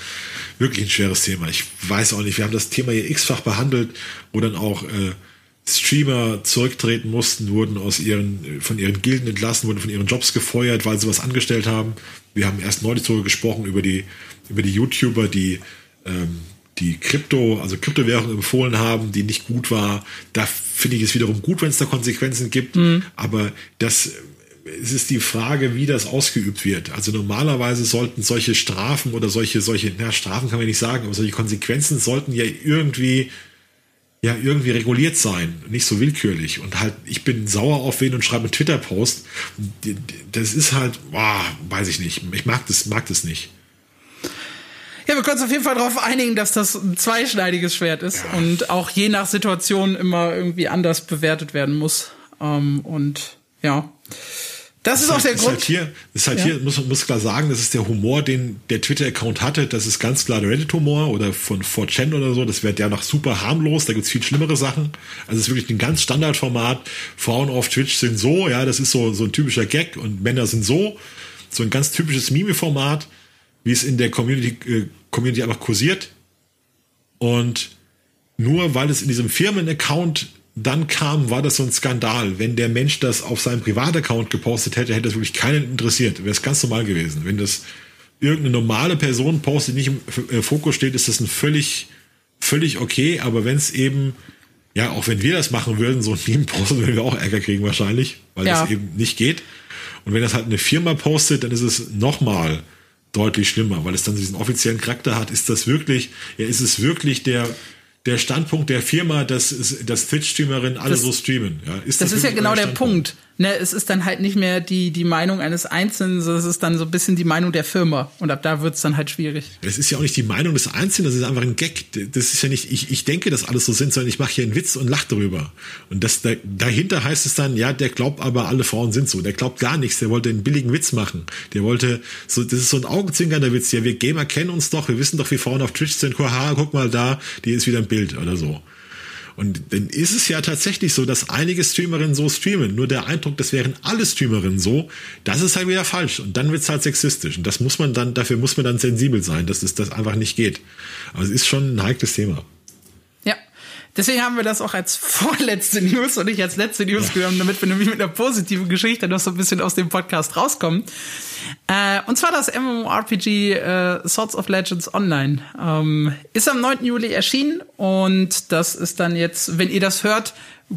wirklich ein schweres Thema. Ich weiß auch nicht, wir haben das Thema hier x-fach behandelt, wo dann auch äh, Streamer zurücktreten mussten, wurden aus ihren, von ihren Gilden entlassen, wurden von ihren Jobs gefeuert, weil sie was angestellt haben. Wir haben erst neulich darüber gesprochen, über die, über die YouTuber, die, ähm, die Krypto, also Kryptowährung empfohlen haben, die nicht gut war. Da finde ich es wiederum gut, wenn es da Konsequenzen gibt. Mhm. Aber das, es ist die Frage, wie das ausgeübt wird. Also normalerweise sollten solche Strafen oder solche, solche, na, Strafen kann man nicht sagen, aber solche Konsequenzen sollten ja irgendwie ja irgendwie reguliert sein, nicht so willkürlich. Und halt, ich bin sauer auf wen und schreibe einen Twitter-Post. Das ist halt, boah, weiß ich nicht. Ich mag das, mag das nicht. Ja, wir können uns auf jeden Fall darauf einigen, dass das ein zweischneidiges Schwert ist ja. und auch je nach Situation immer irgendwie anders bewertet werden muss. Ähm, und ja. Das, ist auch der ist Grund. Halt hier, ist halt ja. hier, muss, muss klar sagen, das ist der Humor, den der Twitter-Account hatte. Das ist ganz klar der Reddit-Humor oder von 4chan oder so. Das wäre der noch super harmlos. Da gibt's viel schlimmere Sachen. Also es ist wirklich ein ganz Standardformat. Frauen auf Twitch sind so, ja, das ist so, so ein typischer Gag und Männer sind so. So ein ganz typisches Mime-Format, wie es in der Community, äh, Community einfach kursiert. Und nur weil es in diesem Firmen-Account dann kam, war das so ein Skandal. Wenn der Mensch das auf seinem Privataccount gepostet hätte, hätte das wirklich keinen interessiert. Wäre es ganz normal gewesen. Wenn das irgendeine normale Person postet, nicht im äh, Fokus steht, ist das ein völlig, völlig okay. Aber wenn es eben, ja, auch wenn wir das machen würden, so ein Meme posten, würden wir auch Ärger kriegen wahrscheinlich, weil ja. das eben nicht geht. Und wenn das halt eine Firma postet, dann ist es nochmal deutlich schlimmer, weil es dann diesen offiziellen Charakter hat. Ist das wirklich, ja, ist es wirklich der, der Standpunkt der Firma, dass, dass Twitch-Streamerinnen alle das, so streamen. Ja, ist das, das ist ja genau der Punkt ne, es ist dann halt nicht mehr die, die Meinung eines Einzelnen, sondern es ist dann so ein bisschen die Meinung der Firma. Und ab da wird's dann halt schwierig. Es ist ja auch nicht die Meinung des Einzelnen, das ist einfach ein Gag. Das ist ja nicht, ich, ich denke, dass alles so sind, sondern ich mache hier einen Witz und lache darüber. Und das, da, dahinter heißt es dann, ja, der glaubt aber, alle Frauen sind so. Der glaubt gar nichts, der wollte einen billigen Witz machen. Der wollte, so, das ist so ein augenzwinkernder Witz. Ja, wir Gamer kennen uns doch, wir wissen doch, wie Frauen auf Twitch sind. Haha, guck mal da, die ist wieder ein Bild oder so. Und dann ist es ja tatsächlich so, dass einige Streamerinnen so streamen. Nur der Eindruck, das wären alle Streamerinnen so, das ist halt wieder falsch. Und dann wird's halt sexistisch. Und das muss man dann, dafür muss man dann sensibel sein, dass es das einfach nicht geht. Aber es ist schon ein heikles Thema. Deswegen haben wir das auch als vorletzte News und nicht als letzte News ja. genommen, damit wir nämlich mit einer positiven Geschichte noch so ein bisschen aus dem Podcast rauskommen. Äh, und zwar das MMORPG äh, Swords of Legends Online. Ähm, ist am 9. Juli erschienen und das ist dann jetzt, wenn ihr das hört,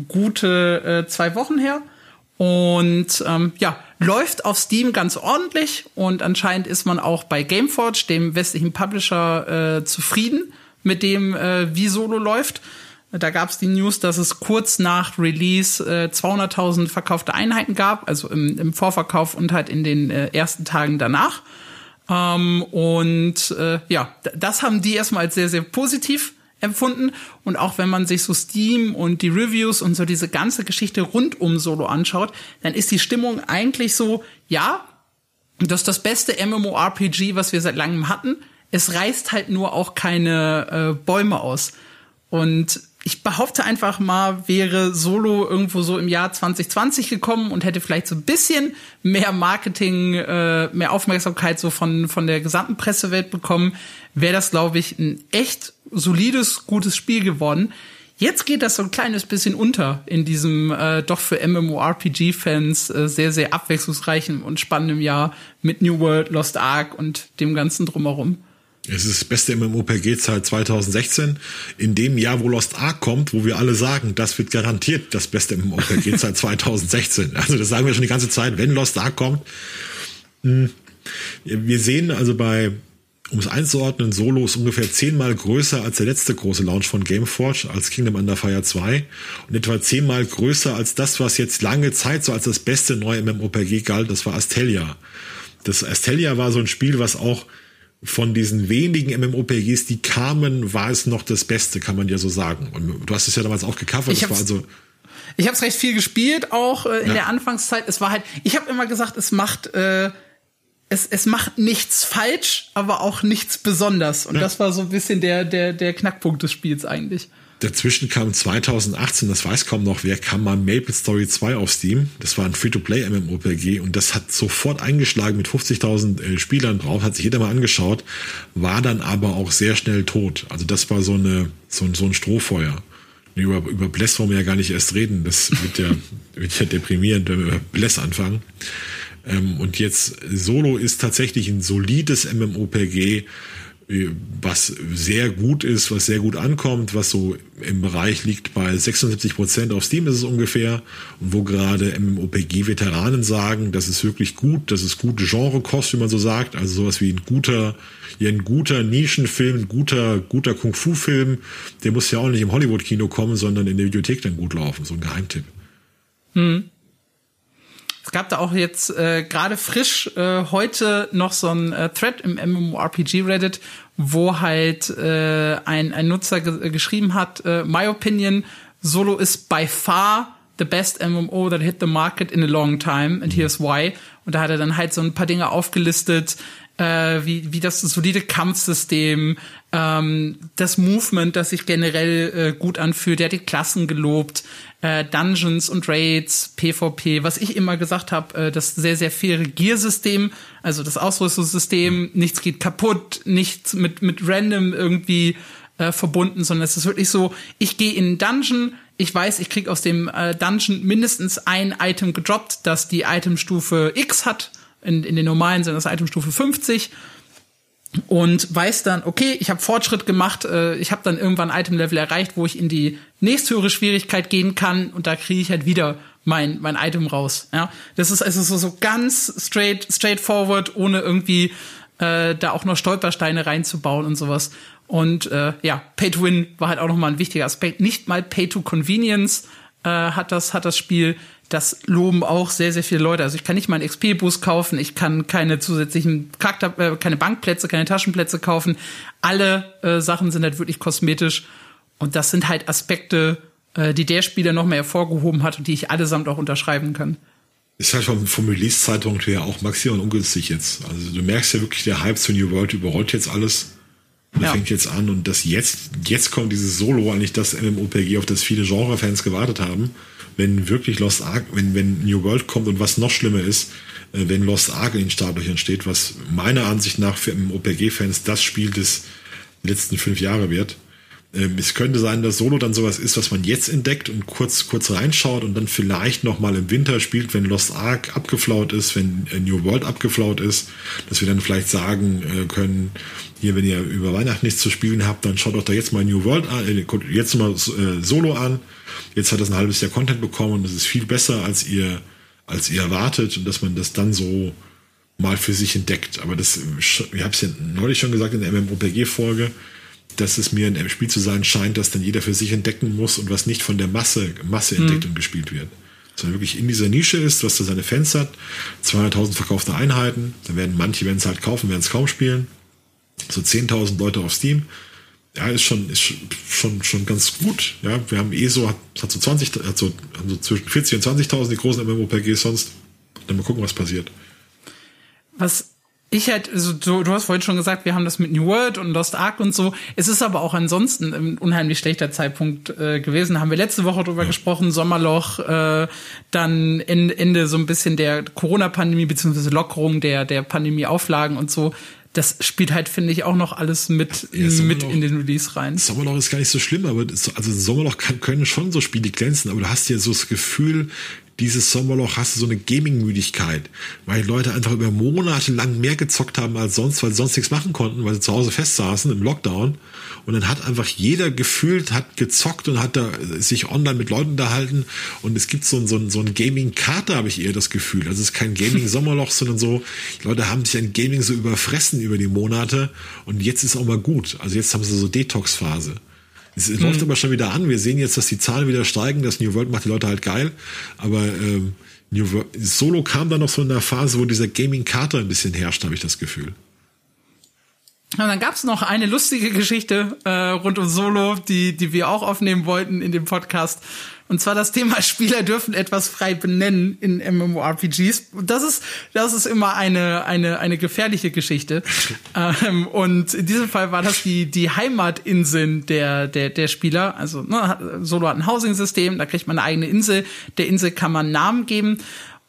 gute äh, zwei Wochen her. Und ähm, ja, läuft auf Steam ganz ordentlich und anscheinend ist man auch bei Gameforge, dem westlichen Publisher, äh, zufrieden mit dem, äh, wie Solo läuft. Da gab es die News, dass es kurz nach Release äh, 200.000 verkaufte Einheiten gab, also im, im, Vorverkauf und halt in den äh, ersten Tagen danach. Ähm, und äh, ja, das haben die erstmal als sehr, sehr positiv empfunden. Und auch wenn man sich so Steam und die Reviews und so diese ganze Geschichte rund um Solo anschaut, dann ist die Stimmung eigentlich so, ja, das ist das beste MMORPG, was wir seit langem hatten. Es reißt halt nur auch keine äh, Bäume aus. Und ich behaupte einfach mal, wäre Solo irgendwo so im Jahr 2020 gekommen und hätte vielleicht so ein bisschen mehr Marketing, äh, mehr Aufmerksamkeit so von, von der gesamten Pressewelt bekommen, wäre das, glaube ich, ein echt solides, gutes Spiel geworden. Jetzt geht das so ein kleines bisschen unter in diesem äh, doch für MMORPG-Fans äh, sehr, sehr abwechslungsreichen und spannenden Jahr mit New World, Lost Ark und dem ganzen drumherum. Es ist das beste MMORPG seit 2016. In dem Jahr, wo Lost Ark kommt, wo wir alle sagen, das wird garantiert das beste MMORPG seit 2016. Also das sagen wir schon die ganze Zeit, wenn Lost Ark kommt. Hm, wir sehen also bei, um es einzuordnen, Solo ist ungefähr zehnmal größer als der letzte große Launch von Gameforge, als Kingdom Under Fire 2 und etwa zehnmal größer als das, was jetzt lange Zeit so als das beste neue MMORPG galt, das war Astelia. Das Astelia war so ein Spiel, was auch von diesen wenigen MMOPGs, die kamen, war es noch das Beste, kann man ja so sagen. Und du hast es ja damals auch gecovert. Ich das war also Ich habe es recht viel gespielt, auch äh, in ja. der Anfangszeit. Es war halt, ich habe immer gesagt, es macht äh, es, es macht nichts falsch, aber auch nichts besonders. Und ja. das war so ein bisschen der, der, der Knackpunkt des Spiels eigentlich. Dazwischen kam 2018, das weiß kaum noch wer, kam mal Maple Story 2 auf Steam. Das war ein Free-to-Play MMORPG und das hat sofort eingeschlagen mit 50.000 äh, Spielern drauf, hat sich jeder mal angeschaut, war dann aber auch sehr schnell tot. Also das war so eine, so, so ein Strohfeuer. Über, über Bless wollen wir ja gar nicht erst reden. Das wird ja, wird ja deprimierend, wenn wir über Bless anfangen. Ähm, und jetzt Solo ist tatsächlich ein solides MMOPG, was sehr gut ist, was sehr gut ankommt, was so im Bereich liegt bei 76 Prozent auf Steam ist es ungefähr und wo gerade MMOPG-Veteranen sagen, das ist wirklich gut, das ist gute Genrekost, wie man so sagt, also sowas wie ein guter, ja, ein guter Nischenfilm, ein guter, guter Kung-Fu-Film, der muss ja auch nicht im Hollywood-Kino kommen, sondern in der Videothek dann gut laufen, so ein Geheimtipp. Hm. Es gab da auch jetzt äh, gerade frisch äh, heute noch so ein äh, Thread im MMORPG Reddit, wo halt äh, ein, ein Nutzer ge geschrieben hat, äh, my opinion, Solo is by far the best MMO that hit the market in a long time and here's why. Und da hat er dann halt so ein paar Dinge aufgelistet, äh, wie, wie das solide Kampfsystem, ähm, das Movement, das sich generell äh, gut anfühlt. Der hat die Klassen gelobt, äh, Dungeons und Raids, PvP, was ich immer gesagt habe, äh, das sehr, sehr faire Gear-System, also das Ausrüstungssystem, nichts geht kaputt, nichts mit, mit random irgendwie äh, verbunden, sondern es ist wirklich so, ich gehe in einen Dungeon, ich weiß, ich krieg aus dem äh, Dungeon mindestens ein Item gedroppt, das die Itemstufe X hat. In, in den normalen sind das Itemstufe 50 und weiß dann, okay, ich habe Fortschritt gemacht, äh, ich habe dann irgendwann Item-Level erreicht, wo ich in die nächsthöhere Schwierigkeit gehen kann und da kriege ich halt wieder mein mein Item raus. Ja, das ist also so, so ganz straight straightforward, ohne irgendwie äh, da auch noch Stolpersteine reinzubauen und sowas. Und äh, ja, Pay to Win war halt auch noch mal ein wichtiger Aspekt. Nicht mal Pay to Convenience äh, hat das hat das Spiel das loben auch sehr, sehr viele Leute. Also ich kann nicht mal einen XP-Boost kaufen, ich kann keine zusätzlichen Charakter, äh, keine Bankplätze, keine Taschenplätze kaufen. Alle äh, Sachen sind halt wirklich kosmetisch. Und das sind halt Aspekte, äh, die der Spieler noch mehr hervorgehoben hat und die ich allesamt auch unterschreiben kann. Ist halt vom, vom Release-Zeitpunkt her auch maximal ungünstig jetzt. Also du merkst ja wirklich, der Hype zu New World überrollt jetzt alles. Und ja. fängt jetzt an und das jetzt, jetzt kommt dieses Solo, eigentlich das MMOPG, auf das viele Genre-Fans gewartet haben wenn wirklich Lost Ark, wenn, wenn New World kommt und was noch schlimmer ist, äh, wenn Lost Ark in den Startlöchern steht, was meiner Ansicht nach für OPG-Fans das Spiel des letzten fünf Jahre wird. Ähm, es könnte sein, dass Solo dann sowas ist, was man jetzt entdeckt und kurz, kurz reinschaut und dann vielleicht noch mal im Winter spielt, wenn Lost Ark abgeflaut ist, wenn äh, New World abgeflaut ist, dass wir dann vielleicht sagen äh, können, hier, wenn ihr über Weihnachten nichts zu spielen habt, dann schaut doch da jetzt mal New World an, jetzt mal Solo an Jetzt hat das ein halbes Jahr Content bekommen und es ist viel besser, als ihr, als ihr erwartet und dass man das dann so mal für sich entdeckt. Aber das, ich habe es ja neulich schon gesagt in der MMOPG-Folge, dass es mir ein Spiel zu sein scheint, dass dann jeder für sich entdecken muss und was nicht von der Masse, Masse entdeckt mhm. und gespielt wird. Sondern wirklich in dieser Nische ist, was da seine Fans hat, 200.000 verkaufte Einheiten, dann werden manche, wenn es halt kaufen, werden es kaum spielen. So 10.000 Leute auf Steam ja, ist schon, ist schon, schon ganz gut. Ja, wir haben eh so, hat, hat so 20, hat so, haben so zwischen 40 und 20.000 die großen MMOPGs sonst. Dann mal gucken, was passiert. Was ich halt, also du, du hast vorhin schon gesagt, wir haben das mit New World und Lost Ark und so. Es ist aber auch ansonsten ein unheimlich schlechter Zeitpunkt äh, gewesen. Haben wir letzte Woche drüber ja. gesprochen, Sommerloch, äh, dann Ende so ein bisschen der Corona-Pandemie beziehungsweise Lockerung der der Pandemie-Auflagen und so das spielt halt, finde ich, auch noch alles mit, ja, mit in den Release rein. Sommerloch ist gar nicht so schlimm, aber also Sommerloch kann, können schon so Spiele glänzen, aber du hast ja so das Gefühl, dieses Sommerloch hast du so eine Gaming-Müdigkeit, weil Leute einfach über Monate lang mehr gezockt haben als sonst, weil sie sonst nichts machen konnten, weil sie zu Hause festsaßen im Lockdown. Und dann hat einfach jeder gefühlt, hat gezockt und hat da sich online mit Leuten unterhalten. Und es gibt so ein, so ein, so ein Gaming-Kater, habe ich eher das Gefühl. Also es ist kein Gaming-Sommerloch, sondern so, Leute haben sich an Gaming so überfressen über die Monate. Und jetzt ist auch mal gut. Also jetzt haben sie so Detox-Phase. Es hm. läuft aber schon wieder an. Wir sehen jetzt, dass die Zahlen wieder steigen. Das New World macht die Leute halt geil. Aber ähm, New World, Solo kam dann noch so in der Phase, wo dieser Gaming-Kater ein bisschen herrscht, habe ich das Gefühl. Und dann gab's noch eine lustige Geschichte äh, rund um Solo, die, die wir auch aufnehmen wollten in dem Podcast. Und zwar das Thema Spieler dürfen etwas frei benennen in MMORPGs. Das ist, das ist immer eine, eine, eine gefährliche Geschichte. ähm, und in diesem Fall war das die, die Heimatinseln der, der, der Spieler. Also ne, Solo hat ein Housing-System, da kriegt man eine eigene Insel. Der Insel kann man Namen geben.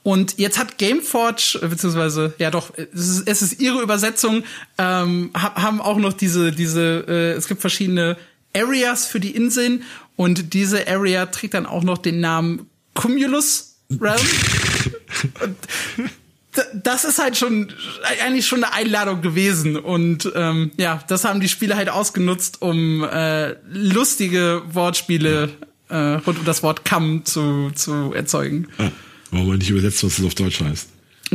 Und jetzt hat Gameforge, äh, beziehungsweise, ja doch, es ist, es ist ihre Übersetzung, ähm, haben auch noch diese, diese, äh, es gibt verschiedene Areas für die Inseln und diese Area trägt dann auch noch den Namen Cumulus Realm. und das ist halt schon eigentlich schon eine Einladung gewesen und ähm, ja, das haben die Spieler halt ausgenutzt, um äh, lustige Wortspiele äh, rund um das Wort Kamm zu, zu erzeugen. Ja. Warum man nicht übersetzt, was es auf Deutsch heißt.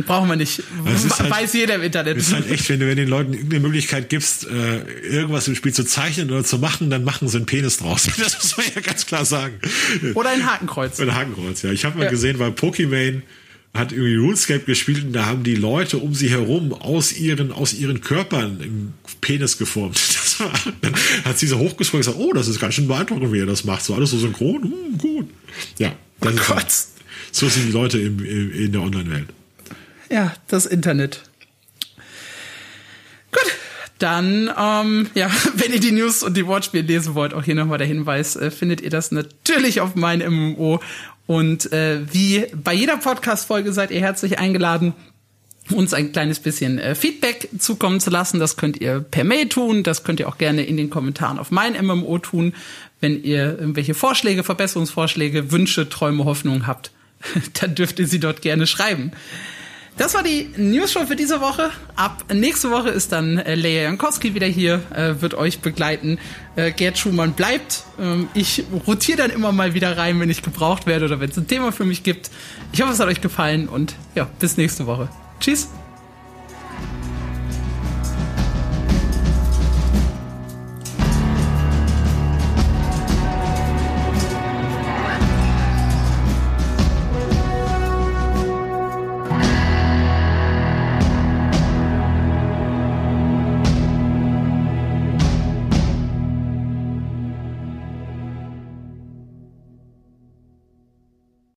Brauchen wir nicht. Halt, Weiß jeder im Internet. Ist halt echt, wenn du wenn den Leuten irgendeine Möglichkeit gibst, äh, irgendwas im Spiel zu zeichnen oder zu machen, dann machen sie einen Penis draus. Das muss man ja ganz klar sagen. Oder ein Hakenkreuz. Oder ein Hakenkreuz, ja. Ich habe mal ja. gesehen, weil Pokimane hat irgendwie RuneScape gespielt und da haben die Leute um sie herum aus ihren, aus ihren Körpern einen Penis geformt. Das war, dann hat sie so hochgesprungen und gesagt, oh, das ist ganz schön beeindruckend, wie er das macht. So alles so synchron, hm, gut. Ja. Das oh Gott. So sind die Leute im, in der Online-Welt. Ja, das Internet. Gut, dann, ähm, ja, wenn ihr die News und die Wortspiele lesen wollt, auch hier nochmal der Hinweis, äh, findet ihr das natürlich auf meinem MMO. Und äh, wie bei jeder Podcast-Folge seid ihr herzlich eingeladen, uns ein kleines bisschen äh, Feedback zukommen zu lassen. Das könnt ihr per Mail tun, das könnt ihr auch gerne in den Kommentaren auf mein MMO tun, wenn ihr irgendwelche Vorschläge, Verbesserungsvorschläge, Wünsche, Träume, Hoffnungen habt dann dürft ihr sie dort gerne schreiben. Das war die News Show für diese Woche. Ab nächste Woche ist dann äh, Leia Jankowski wieder hier, äh, wird euch begleiten. Äh, Gerd Schumann bleibt. Ähm, ich rotiere dann immer mal wieder rein, wenn ich gebraucht werde oder wenn es ein Thema für mich gibt. Ich hoffe, es hat euch gefallen und ja, bis nächste Woche. Tschüss.